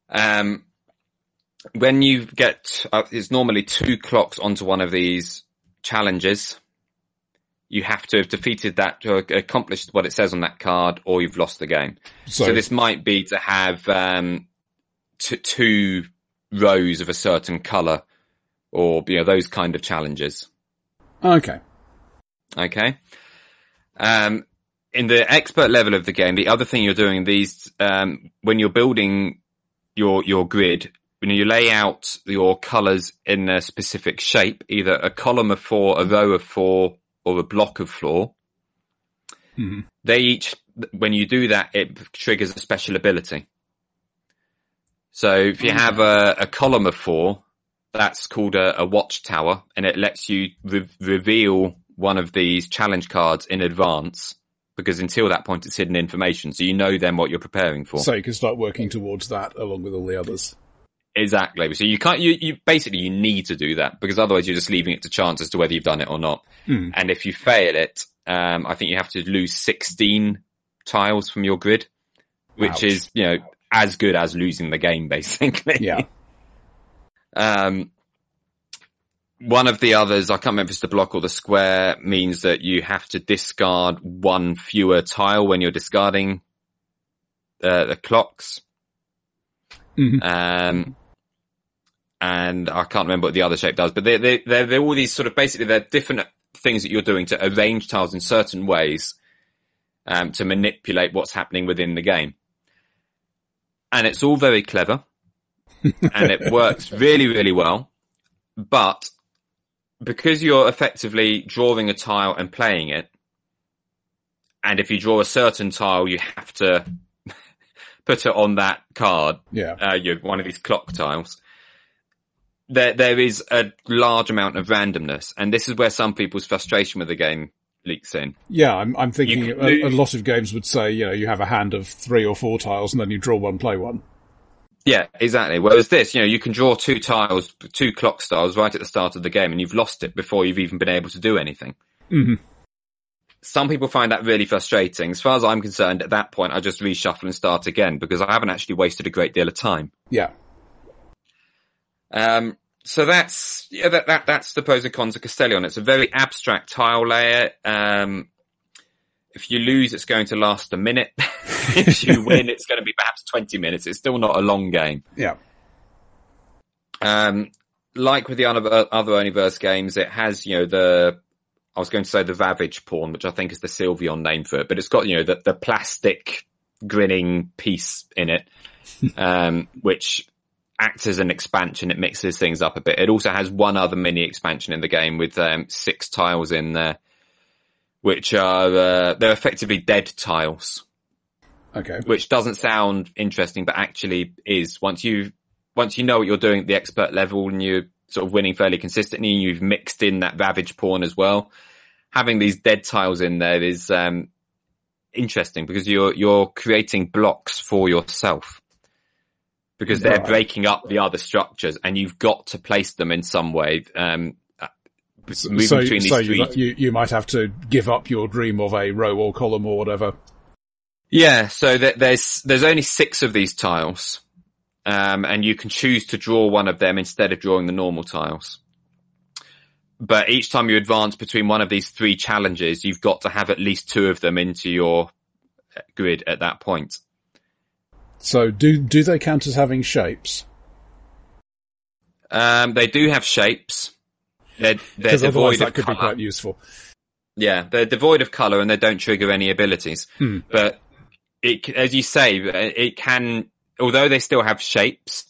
Um, when you get, uh, it's normally two clocks onto one of these challenges. you have to have defeated that to accomplish what it says on that card, or you've lost the game. So, so this might be to have um, t- two rows of a certain color, or you know those kind of challenges. Okay. Okay. Um, in the expert level of the game, the other thing you're doing these um, when you're building your your grid, when you lay out your colors in a specific shape, either a column of four, a row of four, or a block of four, Mm-hmm. They each, when you do that, it triggers a special ability. So if you have a, a column of four, that's called a, a watchtower, and it lets you re- reveal one of these challenge cards in advance because until that point it's hidden information, so you know then what you're preparing for. So you can start working towards that along with all the others. Exactly. So you can't, you, you basically, you need to do that because otherwise you're just leaving it to chance as to whether you've done it or not. Mm. And if you fail it, um, I think you have to lose 16 tiles from your grid, which Ouch. is, you know, as good as losing the game, basically. Yeah. um, one of the others, I can't remember if it's the block or the square, means that you have to discard one fewer tile when you're discarding uh, the clocks. Mm-hmm. Um, and I can't remember what the other shape does, but they're, they're, they're, they're all these sort of basically they're different things that you're doing to arrange tiles in certain ways um, to manipulate what's happening within the game. And it's all very clever and it works really, really well. But because you're effectively drawing a tile and playing it, and if you draw a certain tile, you have to put it on that card. Yeah. Uh, you one of these clock tiles there there is a large amount of randomness, and this is where some people's frustration with the game leaks in. Yeah, I'm, I'm thinking a, a, lot of games would say, you know, you have a hand of three or four tiles, and then you draw one, play one. Yeah, exactly. Whereas this, you know, you can draw two tiles, two clock styles right at the start of the game, and you've lost it before you've even been able to do anything. Mm-hmm. Some people find that really frustrating. As far as I'm concerned, at that point, I just reshuffle and start again because I haven't actually wasted a great deal of time. Yeah. Um, so that's yeah, that, that that's the pros and cons of Castellion. It's a very abstract tile layer. Um, if you lose, it's going to last a minute. if you win, it's going to be perhaps twenty minutes. It's still not a long game. Yeah. Um, like with the other other Oniverse games, it has you know the I was going to say the Ravage pawn, which I think is the Sylvion name for it, but it's got you know the the plastic grinning piece in it, um, which acts as an expansion. It mixes things up a bit. It also has one other mini expansion in the game with um, six tiles in there, which are uh, they're effectively dead tiles. Okay. Which doesn't sound interesting, but actually is. Once you once you know what you're doing at the expert level and you're sort of winning fairly consistently, and you've mixed in that ravage pawn as well. Having these dead tiles in there is um, interesting because you're you're creating blocks for yourself because they're breaking up the other structures and you've got to place them in some way. Um, so, so you, you, you, might have to give up your dream of a row or column or whatever. Yeah, so th- there's there's only six of these tiles, um, and you can choose to draw one of them instead of drawing the normal tiles. But each time you advance between one of these three challenges, you've got to have at least two of them into your grid at that point. So do do they count as having shapes? Um, they do have shapes. They're, they're devoid that could color. be quite useful. Yeah, they're devoid of color and they don't trigger any abilities. Hmm. But it, as you say, it can, although they still have shapes,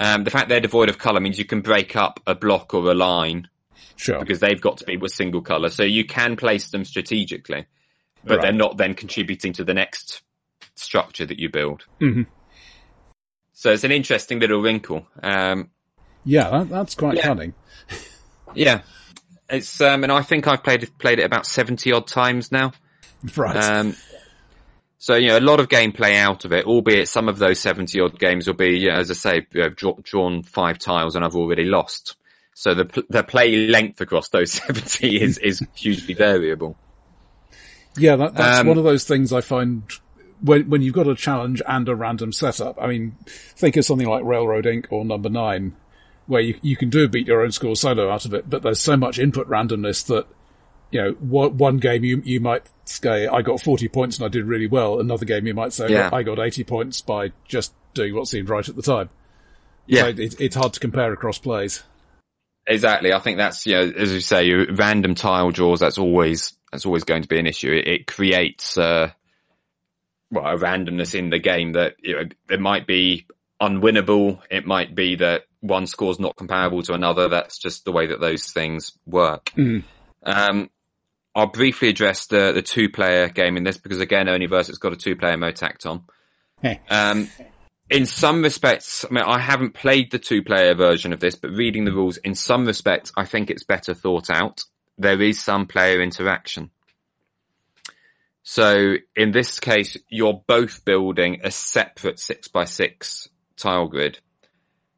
um, the fact they're devoid of color means you can break up a block or a line. Sure. Because they've got to be with single color. So you can place them strategically, but right. they're not then contributing to the next structure that you build. Mm-hmm. So it's an interesting little wrinkle. Um, yeah, that, that's quite yeah. cunning. yeah, it's um, and I think I've played played it about seventy odd times now. Right. Um, so you know, a lot of gameplay out of it, albeit some of those seventy odd games will be, you know, as I say, you know, draw, drawn five tiles and I've already lost. So the the play length across those seventy is is hugely variable. Yeah, that, that's um, one of those things I find when when you've got a challenge and a random setup. I mean, think of something like Railroad Ink. or Number Nine, where you you can do a beat your own score solo out of it, but there's so much input randomness that you know, one, one game you, you might say, I got 40 points and I did really well. Another game you might say, Yeah. I got 80 points by just doing what seemed right at the time. Yeah, So it, it's hard to compare across plays. exactly. I think that's you know, as you say, random tile draws. That's always that's always going to be an issue. It, it creates uh, well a randomness in the game that you know it might be unwinnable. It might be that one score's not comparable to another. That's just the way that those things work. Mhm. Um, I'll briefly address the the two player game in this because again, Oniverse has got a two player mode tacked on. Heh. Um, in some respects, I mean, I haven't played the two player version of this, but reading the rules, in some respects, I think it's better thought out. There is some player interaction. So in this case, you're both building a separate six by six tile grid.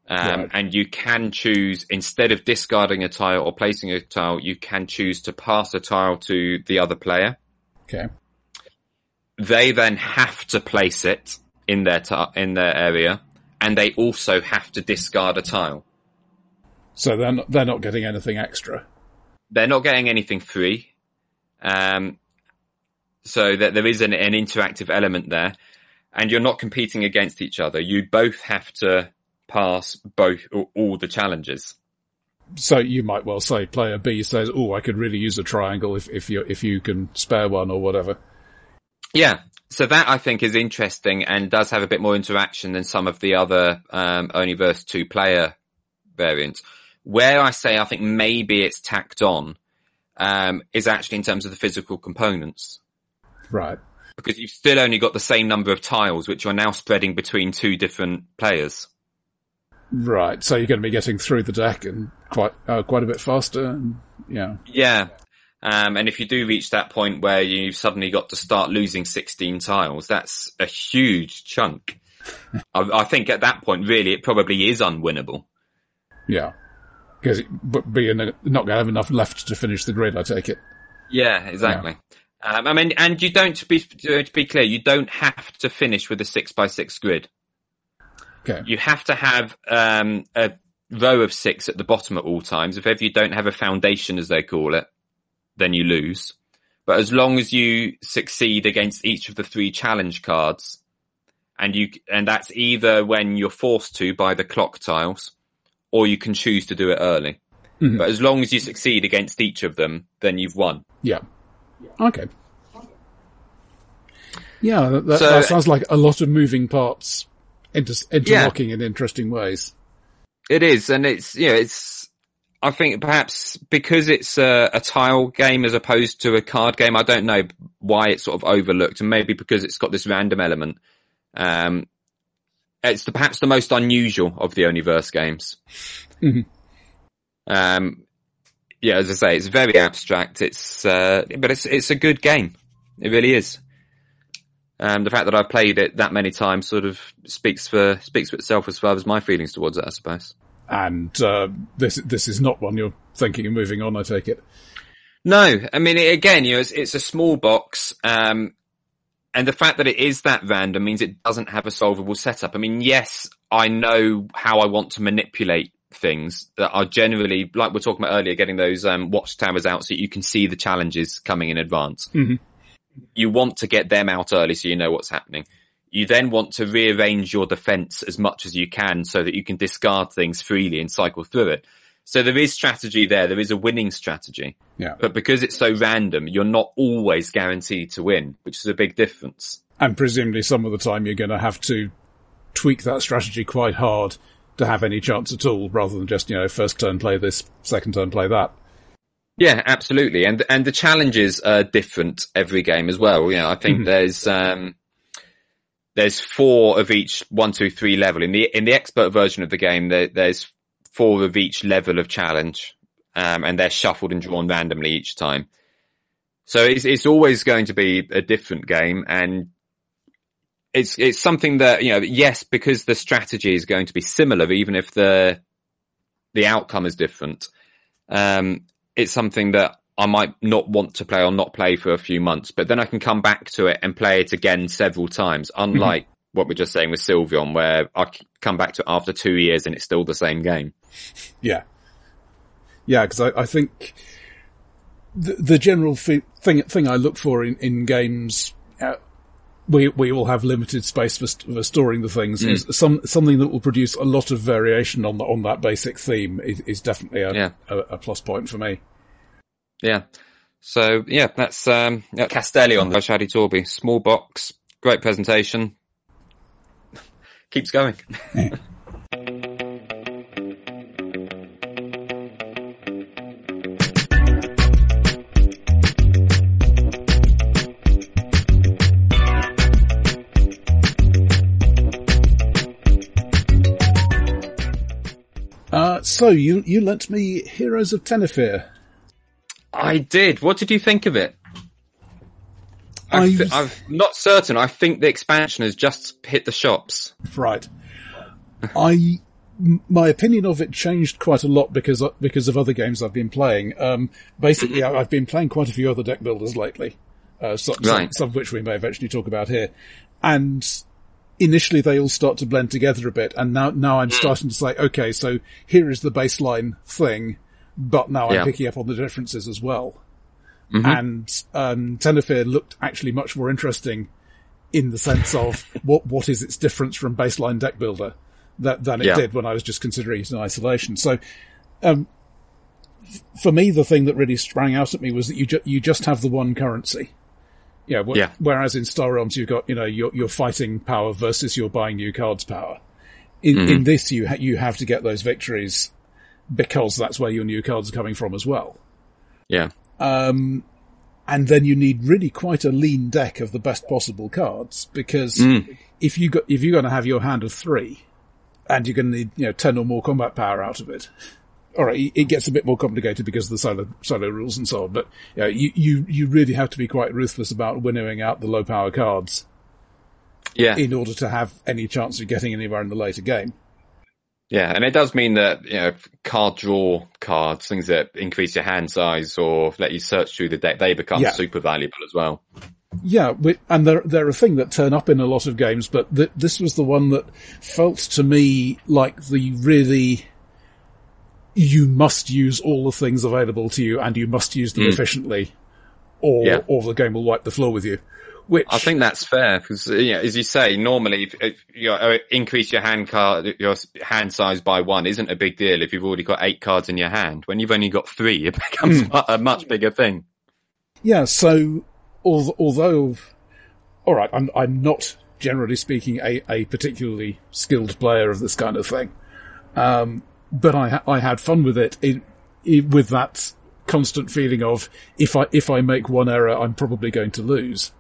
Um, Right. and you can choose, instead of discarding a tile or placing a tile, you can choose to pass a tile to the other player Okay. they then have to place it in their in their area, and they also have to discard a tile. So they're not, they're not getting anything extra. They're not getting anything free, um, so that there is an, an interactive element there, and you're not competing against each other. You both have to pass both all, all the challenges. So you might well say player B says, "Oh, I could really use a triangle if if you if you can spare one or whatever." Yeah. So that I think is interesting and does have a bit more interaction than some of the other um, Oniverse two player variants. Where I say I think maybe it's tacked on um, is actually in terms of the physical components Right. because you've still only got the same number of tiles, which are now spreading between two different players. Right. So you're going to be getting through the deck and quite uh, quite a bit faster. And, yeah. Yeah. Um, and if you do reach that point where you've suddenly got to start losing 16 tiles, that's a huge chunk. I, I think at that point, really, it probably is unwinnable. Yeah. Because but being not going to have enough left to finish the grid, I take it. Yeah, exactly. Um, I mean, and you don't, to be, to be clear, you don't have to finish with a six by six grid. Okay. You have to have, um, a row of six at the bottom at all times. If ever you don't have a foundation, as they call it, then you lose. But as long as you succeed against each of the three challenge cards, and you, and that's either when you're forced to by the clock tiles, or you can choose to do it early. Mhm. But as long as you succeed against each of them, then you've won. Yeah. Okay. Yeah, that, that, So- that sounds like a lot of moving parts inter- interlocking in interesting ways. It is, and it's know, it's. I think perhaps because it's a, a tile game as opposed to a card game. I don't know why it's sort of overlooked, and maybe because it's got this random element. Um, it's the, perhaps the most unusual of the Oniverse games. Mhm. Um, yeah, as I say, it's very abstract. It's uh, but it's it's a good game. It really is. Um, the fact that I've played it that many times sort of speaks for speaks for itself as far as my feelings towards it, I suppose. And uh, this this is not one you're thinking of moving on. I take it. No, I mean it, again, you know, it's, it's a small box, um, and the fact that it is that random means it doesn't have a solvable setup. I mean, yes, I know how I want to manipulate things that are generally, like we're talking about earlier, getting those um, watchtowers out so you can see the challenges coming in advance. Mhm. You want to get them out early so you know what's happening. You then want to rearrange your defense as much as you can so that you can discard things freely and cycle through it. So there is strategy there. There is a winning strategy. Yeah. But because it's so random, you're not always guaranteed to win, which is a big difference. And presumably, some of the time you're going to have to tweak that strategy quite hard to have any chance at all, rather than just you know first turn play this, second turn play that. Yeah, absolutely. And and the challenges are different every game as well. You know, I think there's um there's four of each one, two, three level. In the in the expert version of the game, there, there's four of each level of challenge. Um and they're shuffled and drawn randomly each time. So it's it's always going to be a different game and it's it's something that, you know, yes, because the strategy is going to be similar, even if the the outcome is different. Um it's something that I might not want to play or not play for a few months, but then I can come back to it and play it again several times. Unlike what we're just saying with Sylvion, where I come back to it after two years and it's still the same game. Yeah. Yeah, because I, I think the, the general fi- thing thing I look for in in games. We we all have limited space for, st- for storing the things. Is some something that will produce a lot of variation on the, on that basic theme is, is definitely a, Yeah. a, a plus point for me. Yeah. So yeah, that's um yeah, Castellion by Shadi Torbey. Small box, great presentation. Keeps going. Uh, so you you lent me Heroes of Tenefyr. I did. What did you think of it? I th- I'm not certain. I think the expansion has just hit the shops. Right. I my opinion of it changed quite a lot because because of other games I've been playing. Um, basically, I've been playing quite a few other deck builders lately, uh, some, some, some of which we may eventually talk about here. And initially, they all start to blend together a bit, and now now I'm starting to say, okay, so here is the baseline thing, but now I'm Yeah. picking up on the differences as well. And um, Tenefyr looked actually much more interesting in the sense of what what is its difference from baseline deck builder that than it Yeah. did when I was just considering it in isolation. So, um, for me, the thing that really sprang out at me was that you ju- you just have the one currency. Yeah, wh- Yeah. Whereas in Star Realms, you've got you know your your fighting power versus your buying new cards power. In in this, you ha- you have to get those victories because that's where your new cards are coming from as well. Yeah. Um, and then you need really quite a lean deck of the best possible cards because if you got, if you're going to have your hand of three and you're going to need, you know, 10 or more combat power out of it. All right. It gets a bit more complicated because of the solo, solo rules and so on, but you, know, you, you, you really have to be quite ruthless about winnowing out the low power cards Yeah. in order to have any chance of getting anywhere in the later game. Yeah, and it does mean that you know card draw cards, things that increase your hand size or let you search through the deck, they become Yeah. super valuable as well. Yeah, and they're, they're a thing that turn up in a lot of games, but th- this was the one that felt to me like the really, you must use all the things available to you and you must use them efficiently or, Yeah. or the game will wipe the floor with you. Which, I think that's fair because, you know, as you say, normally if, if you uh, increase your hand card, your hand size by one isn't a big deal if you've already got eight cards in your hand. When you've only got three, it becomes mu- a much bigger thing. yeah, so although, alright, I'm, I'm not generally speaking a, a particularly skilled player of this kind of thing. Um, but I, I had fun with it, it, it with that constant feeling of if I, if I make one error, I'm probably going to lose.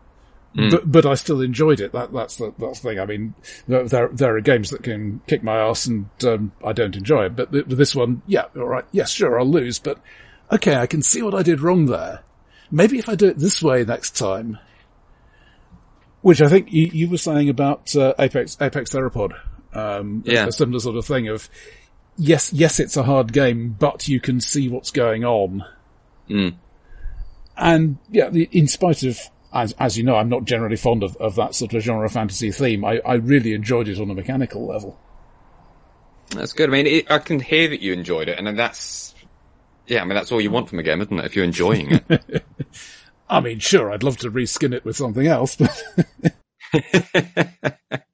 But, but I still enjoyed it. That, that's the, that's the thing. I mean, there, there, are games that can kick my ass and, um, I don't enjoy it. But th- this one, yeah, alright, yes, sure, I'll lose, but okay, I can see what I did wrong there. Maybe if I do it this way next time, which I think you, you were saying about uh, Apex Apex Theropod, um, Yeah. a similar sort of thing of yes, yes, it's a hard game, but you can see what's going on, Mm. and yeah, the, in spite of as as you know, I'm not generally fond of, of that sort of genre fantasy theme. I, I really enjoyed it on a mechanical level. That's good. I mean, it, I can hear that you enjoyed it, and then that's yeah. I mean, that's all you want from a game, isn't it? If you're enjoying it. I mean, sure, I'd love to reskin it with something else, but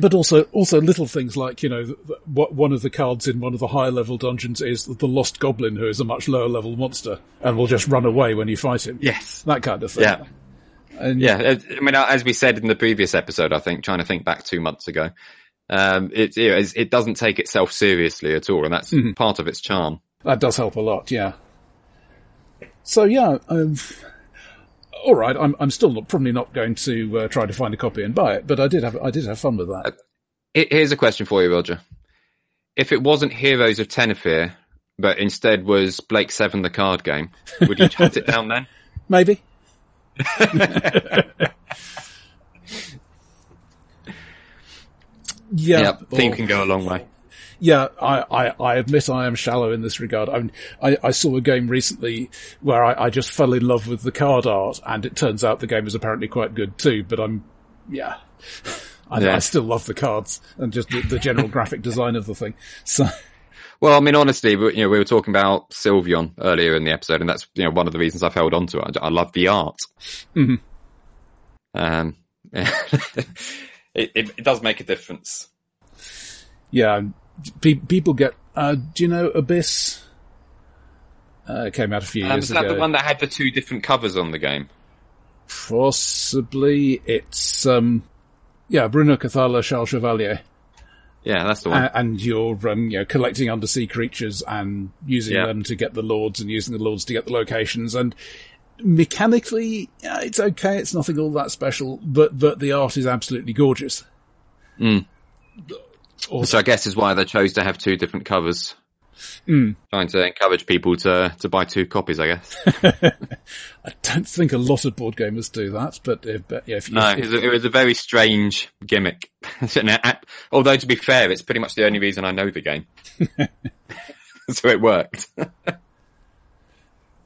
but also also little things like you know th- th- what one of the cards in one of the higher level dungeons is the lost goblin who is a much lower level monster and will just run away when you fight him. yes. that kind of thing. Yeah. and Yeah, I mean, as we said in the previous episode, I think trying to think back two months ago, um, it you know, it's- it doesn't take itself seriously at all, and that's part of its charm. that does help a lot. Yeah. So yeah, um, all right. I'm I'm still not, probably not going to uh, try to find a copy and buy it, but I did have I did have fun with that. Here- Here's a question for you, Roger. If it wasn't Heroes of Tenefyr, but instead was Blake Seven, the card game, would you hunt it down then? Maybe. yeah, Yeah, theme or- can go a long way. Yeah, I, I, I admit I am shallow in this regard. I, mean, I, I saw a game recently where I, I just fell in love with the card art, and it turns out the game is apparently quite good too. But I'm, yeah, I, Yeah. I still love the cards and just the, the general graphic design of the thing. So, Well, I mean, honestly, you know, we were talking about Sylvion earlier in the episode, and that's you know one of the reasons I've held on to it. I, love the art. Mhm. Um, it, it, it does make a difference. Yeah, pe- people get. Uh, do you know Abyss? Uh, it came out a few Um, years is that ago. the one that had the two different covers on the game? Possibly it's um, yeah, Bruno Cathala, Charles Chevalier, Yeah, that's the one. And you're um, you know collecting undersea creatures and using Yeah. them to get the lords and using the lords to get the locations and. Mechanically, yeah, it's okay. It's nothing all that special, but but the art is absolutely gorgeous. Mm. Or- Which I guess is why they chose to have two different covers. Mm. Trying to encourage people to, to buy two copies, I guess. I don't think a lot of board gamers do that, but, uh, but yeah, if you, No, if- it was, a, it was a very strange gimmick. Although to be fair, it's pretty much the only reason I know the game. so it worked.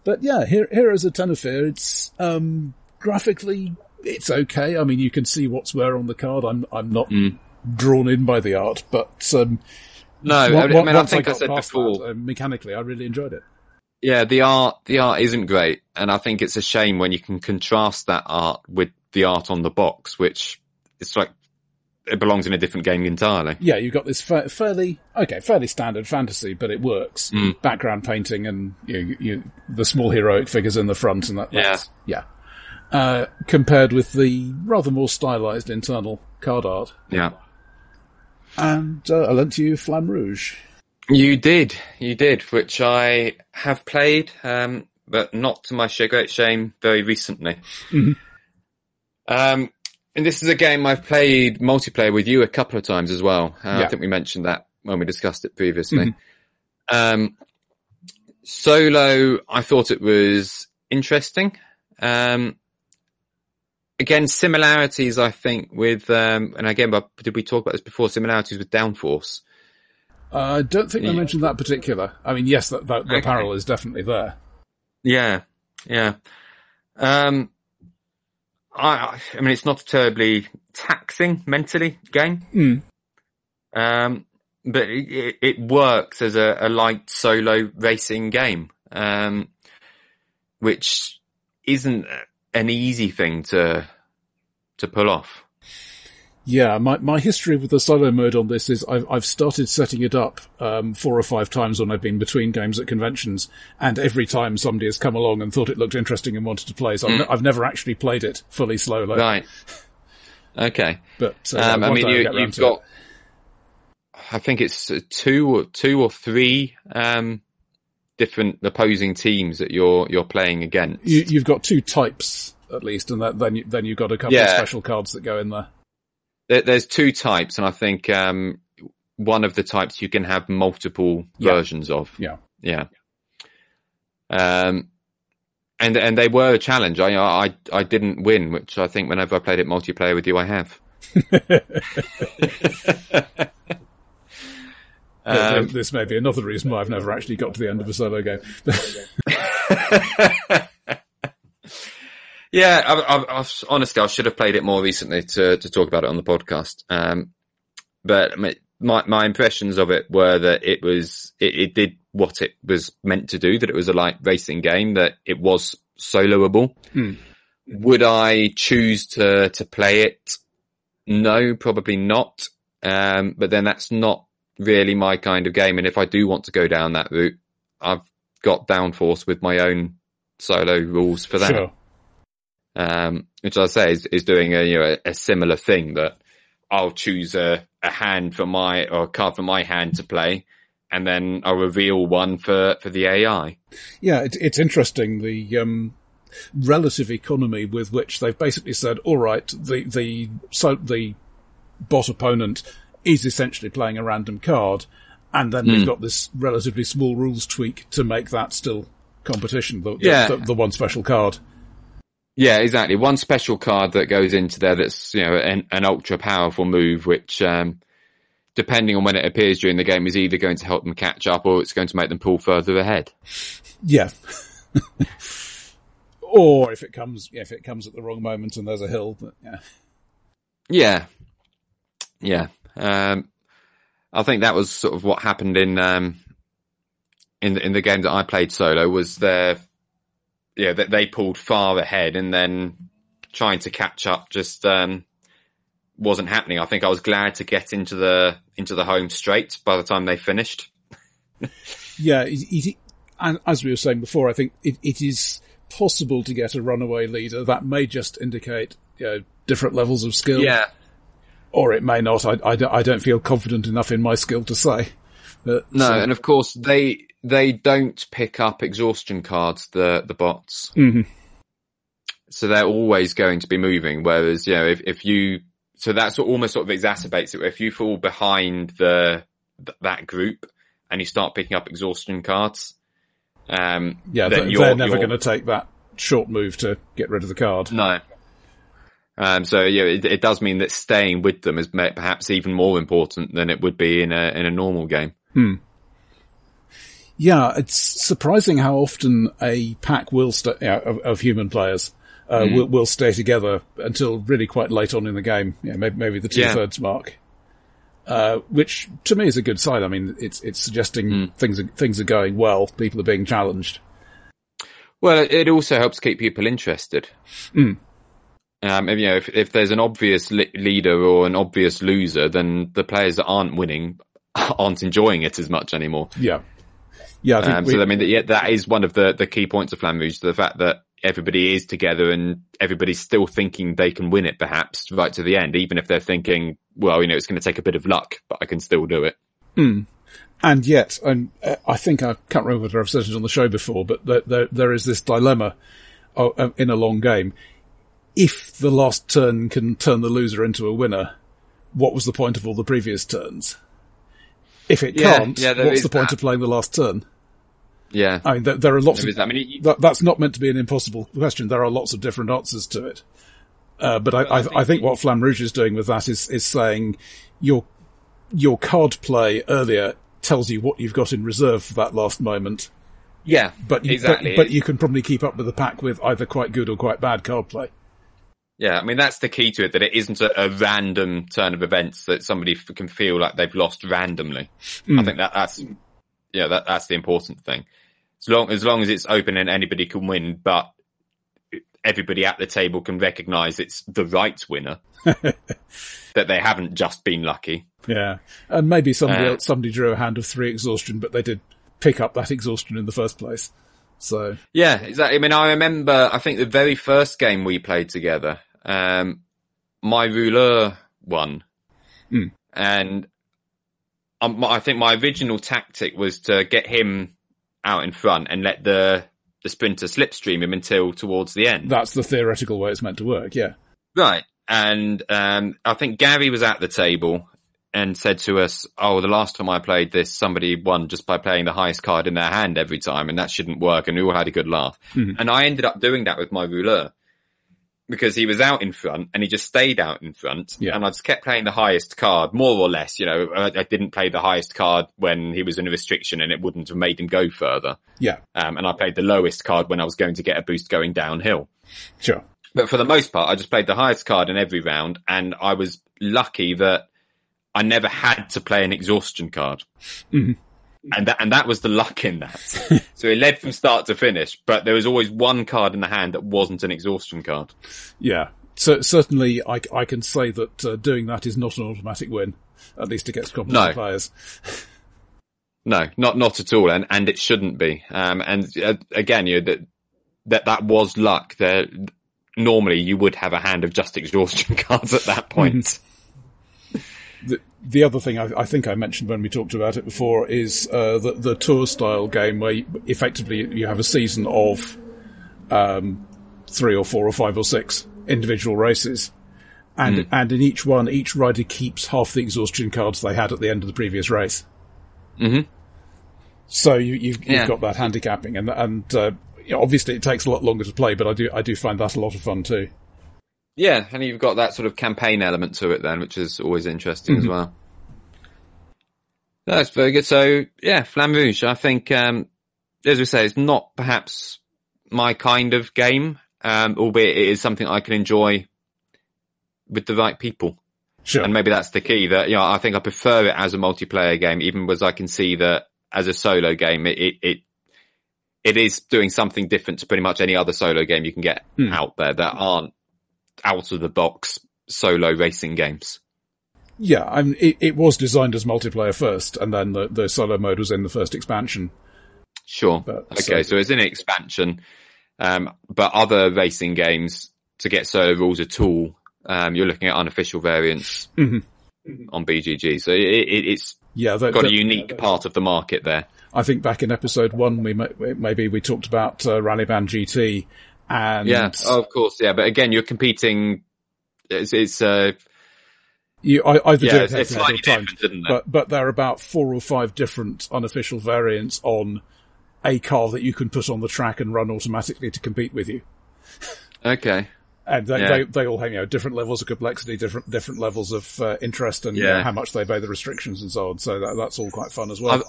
But yeah, here, here is a ton of fear. it's, um, graphically, it's okay. I mean, you can see what's where on the card. I'm, I'm not Mm. Drawn in by the art, but, um, No, I, mean, I think I, got said before. that, uh, mechanically, I really enjoyed it. Yeah, the art, the art isn't great. And I think it's a shame when you can contrast that art with the art on the box, which it's like, it belongs in a different game entirely. Yeah, you've got this fa- fairly, okay, fairly standard fantasy, but it works. Mm. Background painting and you, you, the small heroic figures in the front and that, that's, yeah. Uh, compared with the rather more stylized internal card art. Yeah. And, uh, I lent you Flamme Rouge. You did, you did, which I have played, um, but not to my great shame, very recently. Mhm. Um, and this is a game I've played multiplayer with you a couple of times as well. Uh, Yeah. I think we mentioned that when we discussed it previously. Um, solo, I thought it was interesting. Um, again, similarities, I think, with, um, and again, but did we talk about this before? Similarities with Downforce. Uh, I don't think I mentioned that particular. I mean, yes, that, that the Okay. parallel is definitely there. Yeah, yeah. Um, I, I mean, it's not a terribly taxing mentally game. Mm. Um, but it, it, it works as a, a light solo racing game, um, which isn't an easy thing to to pull off. Yeah, my, my history with the solo mode on this is I've, I've started setting it up, um, four or five times when I've been between games at conventions, and every time somebody has come along and thought it looked interesting and wanted to play, so I've, I've never actually played it fully solo. Right. Okay. But, uh, Um, I mean, you, you've got, it. I think it's uh, two or two or three um, different opposing teams that you're you're playing against. You, you've got two types, at least, and that, then, you, then you've got a couple of special cards that go in there. There, there's two types, and I think um, one of the types you can have multiple Yeah. versions of. Yeah. Yeah. Um, and and they were a challenge. I I I didn't win, which I think whenever I played it multiplayer with you, I have. Um, this may be another reason why I've never actually got to the end of a solo game. yeah, I, I, I, honestly, I should have played it more recently to, to talk about it on the podcast. Um, but my, my, impressions of it were that it was, it, it did what it was meant to do, that it was a light racing game, that it was soloable. Hmm. Would I choose to, to play it? No, probably not. Um, but then that's not really my kind of game. And if I do want to go down that route, I've got Downforce with my own solo rules for that. Sure. Um, which I say is, is doing a, you know, a, a similar thing that I'll choose a, a hand for my, or a card for my hand to play. And then I'll reveal one for, for the AI. Yeah, it, it's interesting the um, relative economy with which they've basically said, "All right, the the so the bot opponent is essentially playing a random card, and then we've Hmm. got this relatively small rules tweak to make that still competition. The, the- Yeah. the, the one special card. Yeah, exactly. One special card that goes into there that's, you know, an, an ultra powerful move, which, um, depending on when it appears during the game is either going to help them catch up or it's going to make them pull further ahead. Yeah. or if it comes, yeah, if it comes at the wrong moment and there's a hill, but yeah. Yeah. Yeah. Um, I think that was sort of what happened in, um, in the, in the game that I played solo was their, yeah, that they pulled far ahead and then trying to catch up just, um, wasn't happening. I think I was glad to get into the, into the home straight by the time they finished. yeah. It, and as we were saying before, I think it, it is possible to get a runaway leader. That may just indicate, you know, different levels of skill. Yeah. Or it may not. I, I, I don't feel confident enough in my skill to say. No, and of course they they don't pick up exhaustion cards. The the bots, mm-hmm. so they're always going to be moving. Whereas you know if if you so that's what almost sort of exacerbates it. If you fall behind the that group and you start picking up exhaustion cards, um, yeah, they're, they're never going to take that short move to get rid of the card. No. Um, so yeah, it, it, does mean that staying with them is perhaps even more important than it would be in a in a normal game. Hmm. Yeah, it's surprising how often a pack will st- yeah, of, of, human players uh, mm. will, will stay together until really quite late on in the game. Yeah, maybe, maybe the two yeah. thirds mark. Uh, which to me is a good sign. I mean, it's it's suggesting mm. things are, things are going well. People are being challenged. Well, it also helps keep people interested. Mm. Um, you know, if, if there's an obvious li- leader or an obvious loser, then the players that aren't winning aren't enjoying it as much anymore. Yeah. Yeah. I um, we, so I mean, yeah, that is one of the, the key points of Flamme Rouge, the fact that everybody is together and everybody's still thinking they can win it perhaps right to the end, even if they're thinking, well, you know, it's going to take a bit of luck, but I can still do it. Mm. And yet, and uh, I think I can't remember whether I've said it on the show before, but there, there, there is this dilemma uh, in a long game. If the last turn can turn the loser into a winner, what was the point of all the previous turns? If it yeah, can't, yeah, what's the point that. of playing the last turn? Yeah. I mean, there, there are lots there of, I mean, that, that's not meant to be an impossible question. There are lots of different answers to it. Uh, but I, I, I, think, I think what Flamme Rouge is doing with that is, is saying your, your card play earlier tells you what you've got in reserve for that last moment. Yeah, but you, exactly. But, but you can probably keep up with the pack with either quite good or quite bad card play. Yeah, I mean that's the key to it. That it isn't a, a random turn of events that somebody f- can feel like they've lost randomly. Mm. I think that that's yeah, that that's the important thing. As long as long as it's open and anybody can win, but everybody at the table can recognise it's the right winner. that they haven't just been lucky. Yeah, and maybe somebody uh, somebody drew a hand of three exhaustion, but they did pick up that exhaustion in the first place. So yeah, exactly. I mean, I remember. I think the very first game we played together, um, my rouleur won, mm. and um, I think my original tactic was to get him out in front and let the the sprinter slipstream him until towards the end. That's the theoretical way it's meant to work. Yeah. Right. And um, I think Gary was at the table and said to us, "Oh, the last time I played this, somebody won just by playing the highest card in their hand every time, and that shouldn't work." And we all had a good laugh. Mm-hmm. And I ended up doing that with my rouleur because he was out in front and he just stayed out in front. Yeah. And I just kept playing the highest card, more or less. You know, I, I, didn't play the highest card when he was in a restriction and it wouldn't have made him go further. Yeah. Um, and I played the lowest card when I was going to get a boost going downhill. Sure. But for the most part, I just played the highest card in every round and I was lucky that I never had to play an exhaustion card. Mm-hmm. And that, and that was the luck in that. so it led from start to finish, but there was always one card in the hand that wasn't an exhaustion card. Yeah. So certainly I, I can say that uh, doing that is not an automatic win, at least against competent no. players. no, not, not at all. And, and it shouldn't be. Um, and uh, again, you know, that, that, that was luck. There, normally you would have a hand of just exhaustion cards at that point. The, the other thing I, I, think I mentioned when we talked about it before is uh, the, the tour style game where you, effectively you have a season of um, three or four or five or six individual races. And, mm. and in each one, each rider keeps half the exhaustion cards they had at the end of the previous race. Mm-hmm. So you, you've, yeah. you've got that handicapping and, and, uh, obviously it takes a lot longer to play, but I do, I do find that a lot of fun too. Yeah, and you've got that sort of campaign element to it then, which is always interesting mm-hmm. as well. That's very good. So yeah, Flamme Rouge, I think, um, as we say, it's not perhaps my kind of game, um, albeit it is something I can enjoy with the right people. Sure. And maybe that's the key that, you know, I think I prefer it as a multiplayer game, even as I can see that as a solo game, it, it, it, it is doing something different to pretty much any other solo game you can get Hmm. out there that aren't out of the box solo racing games. Yeah, I mean, it, it was designed as multiplayer first, and then the, the solo mode was in the first expansion. Sure. But- okay, so- so it's in an expansion. Um, but other racing games to get solo rules at all, um, you're looking at unofficial variants Mhm. on BGG. So it, it, it's Yeah, the, got a unique part of the market there. I think back in episode one, we may, maybe we talked about uh, Rallyman GT, and Yeah, oh, of course, yeah. But again, you're competing. It's, it's uh, you I, either do yeah, it it's, head it's to head or slightly timed, different, isn't it? but but there are about four or five different unofficial variants on a car that you can put on the track and run automatically to compete with you. okay, And they, Yeah. they, they all have, you know, different levels of complexity, different, different levels of uh, interest and you know, how much they obey the restrictions and so on. So that, that's all quite fun as well. I've-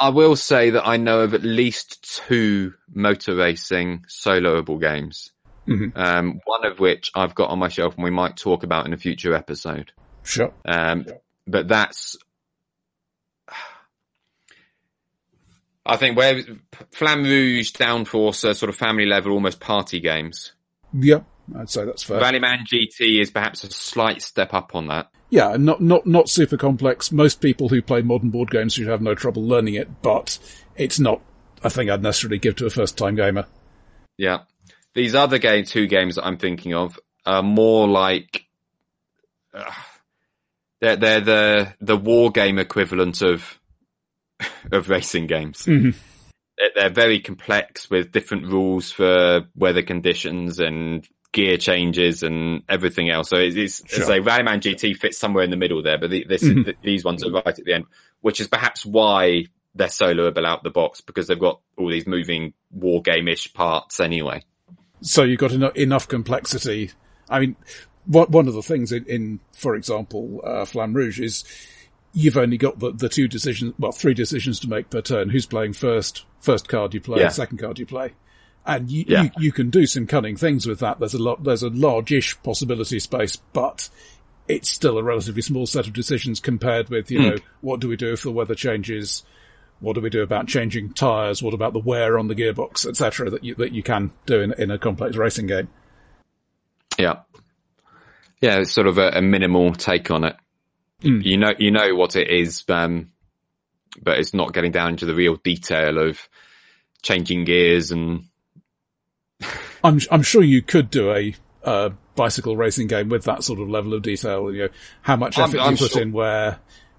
I will say that I know of at least two motor racing soloable games. Mhm. Um, one of which I've got on my shelf and we might talk about in a future episode. Sure. Um, but that's, I think where Flamme Rouge, Downforce are sort of family level, almost party games. Yeah, I'd say that's fair. Rallyman GT is perhaps a slight step up on that. Yeah, not not not super complex. Most people who play modern board games should have no trouble learning it, but it's not a thing I'd necessarily give to a first time gamer. Yeah. These other game, two games that I'm thinking of are more like, uh, they're, they're the, the war game equivalent of, of racing games. Mhm. They're, they're very complex with different rules for weather conditions and gear changes and everything else. So it's, it's, Sure. Rallyman GT fits somewhere in the middle there, but the, this, Mhm. th- these ones are right at the end, which is perhaps why they're soloable out the box because they've got all these moving war game-ish parts anyway. So you've got eno- enough complexity. I mean, what, one of the things in, in for example, uh, Flamme Rouge is you've only got the, the two decisions, well, three decisions to make per turn. Who's playing first? First card you play, Yeah. second card you play. And you, Yeah. you, you can do some cunning things with that. There's a lot, there's a largish possibility space, but it's still a relatively small set of decisions compared with, you know, what do we do if the weather changes? What do we do about changing tires? What about the wear on the gearbox, etc. That you that you can do in in a complex racing game. Yeah. Yeah, it's sort of a, a minimal take on it. Mm. You know, you know what it is, um, but it's not getting down into the real detail of changing gears and I'm I'm sure you could do a uh, bicycle racing game with that sort of level of detail. You know, how much I'm- effort do I'm you put sure- in where.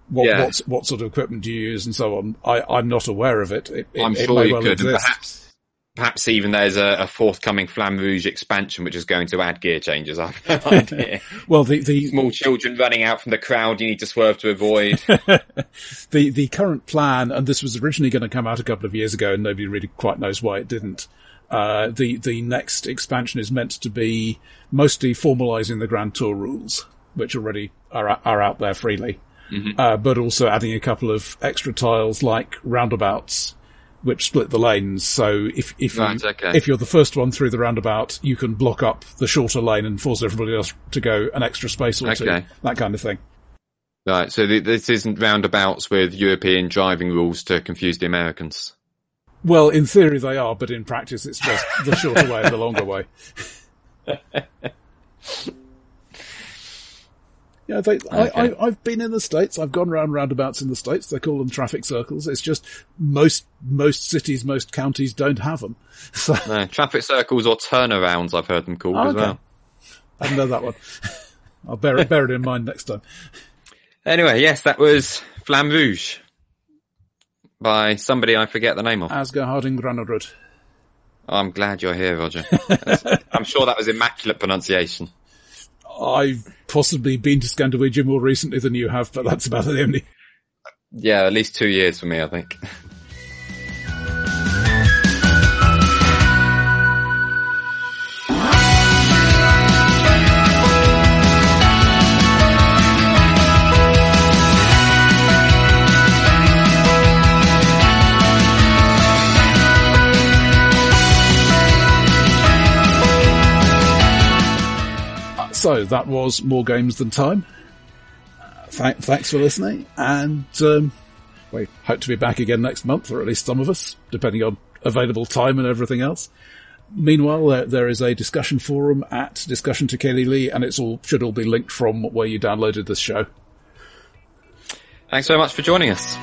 What, Yeah. what what sort of equipment do you use and so on? I, I'm not aware of it. It, it, I'm sure you well could. Perhaps, perhaps even there's a, a forthcoming Flamme Rouge expansion which is going to add gear changes. I've no idea. Well, the, the Small children running out from the crowd you need to swerve to avoid. the the current plan, and this was originally going to come out a couple of years ago, and nobody really quite knows why it didn't. Uh, the the next expansion is meant to be mostly formalising the Grand Tour rules, which already are are out there freely, uh, but also adding a couple of extra tiles like roundabouts, which split the lanes. So if if you, okay. if you're the first one through the roundabout, you can block up the shorter lane and force everybody else to go an extra space or two, that kind of thing. right, so th- this isn't roundabouts with European driving rules to confuse the Americans. Well, in theory they are, but in practice it's just the shorter way and the longer way. Yeah, they, I, Okay. I, I've been in the States. I've gone around roundabouts in the States. They call them traffic circles. It's just most, most cities, most counties don't have them. So, No, traffic circles or turnarounds, I've heard them called oh, as Okay. well. I didn't know that one. I'll bear it, bear it in mind next time. Anyway, yes, that was Flamme Rouge by somebody I forget the name of. Asger Harding Granerud. I'm glad you're here, Roger. I'm sure that was immaculate pronunciation. I've possibly been to Scandinavia more recently than you have, but that's about the only. Yeah, at least two years for me, I think. So that was more games than time. Uh, th- thanks for listening, and um, We hope to be back again next month, or at least some of us, depending on available time and everything else. Meanwhile, there, there is a discussion forum at Discussion to Kelly Lee, and it's all should all be linked from where you downloaded this show. Thanks very much for joining us.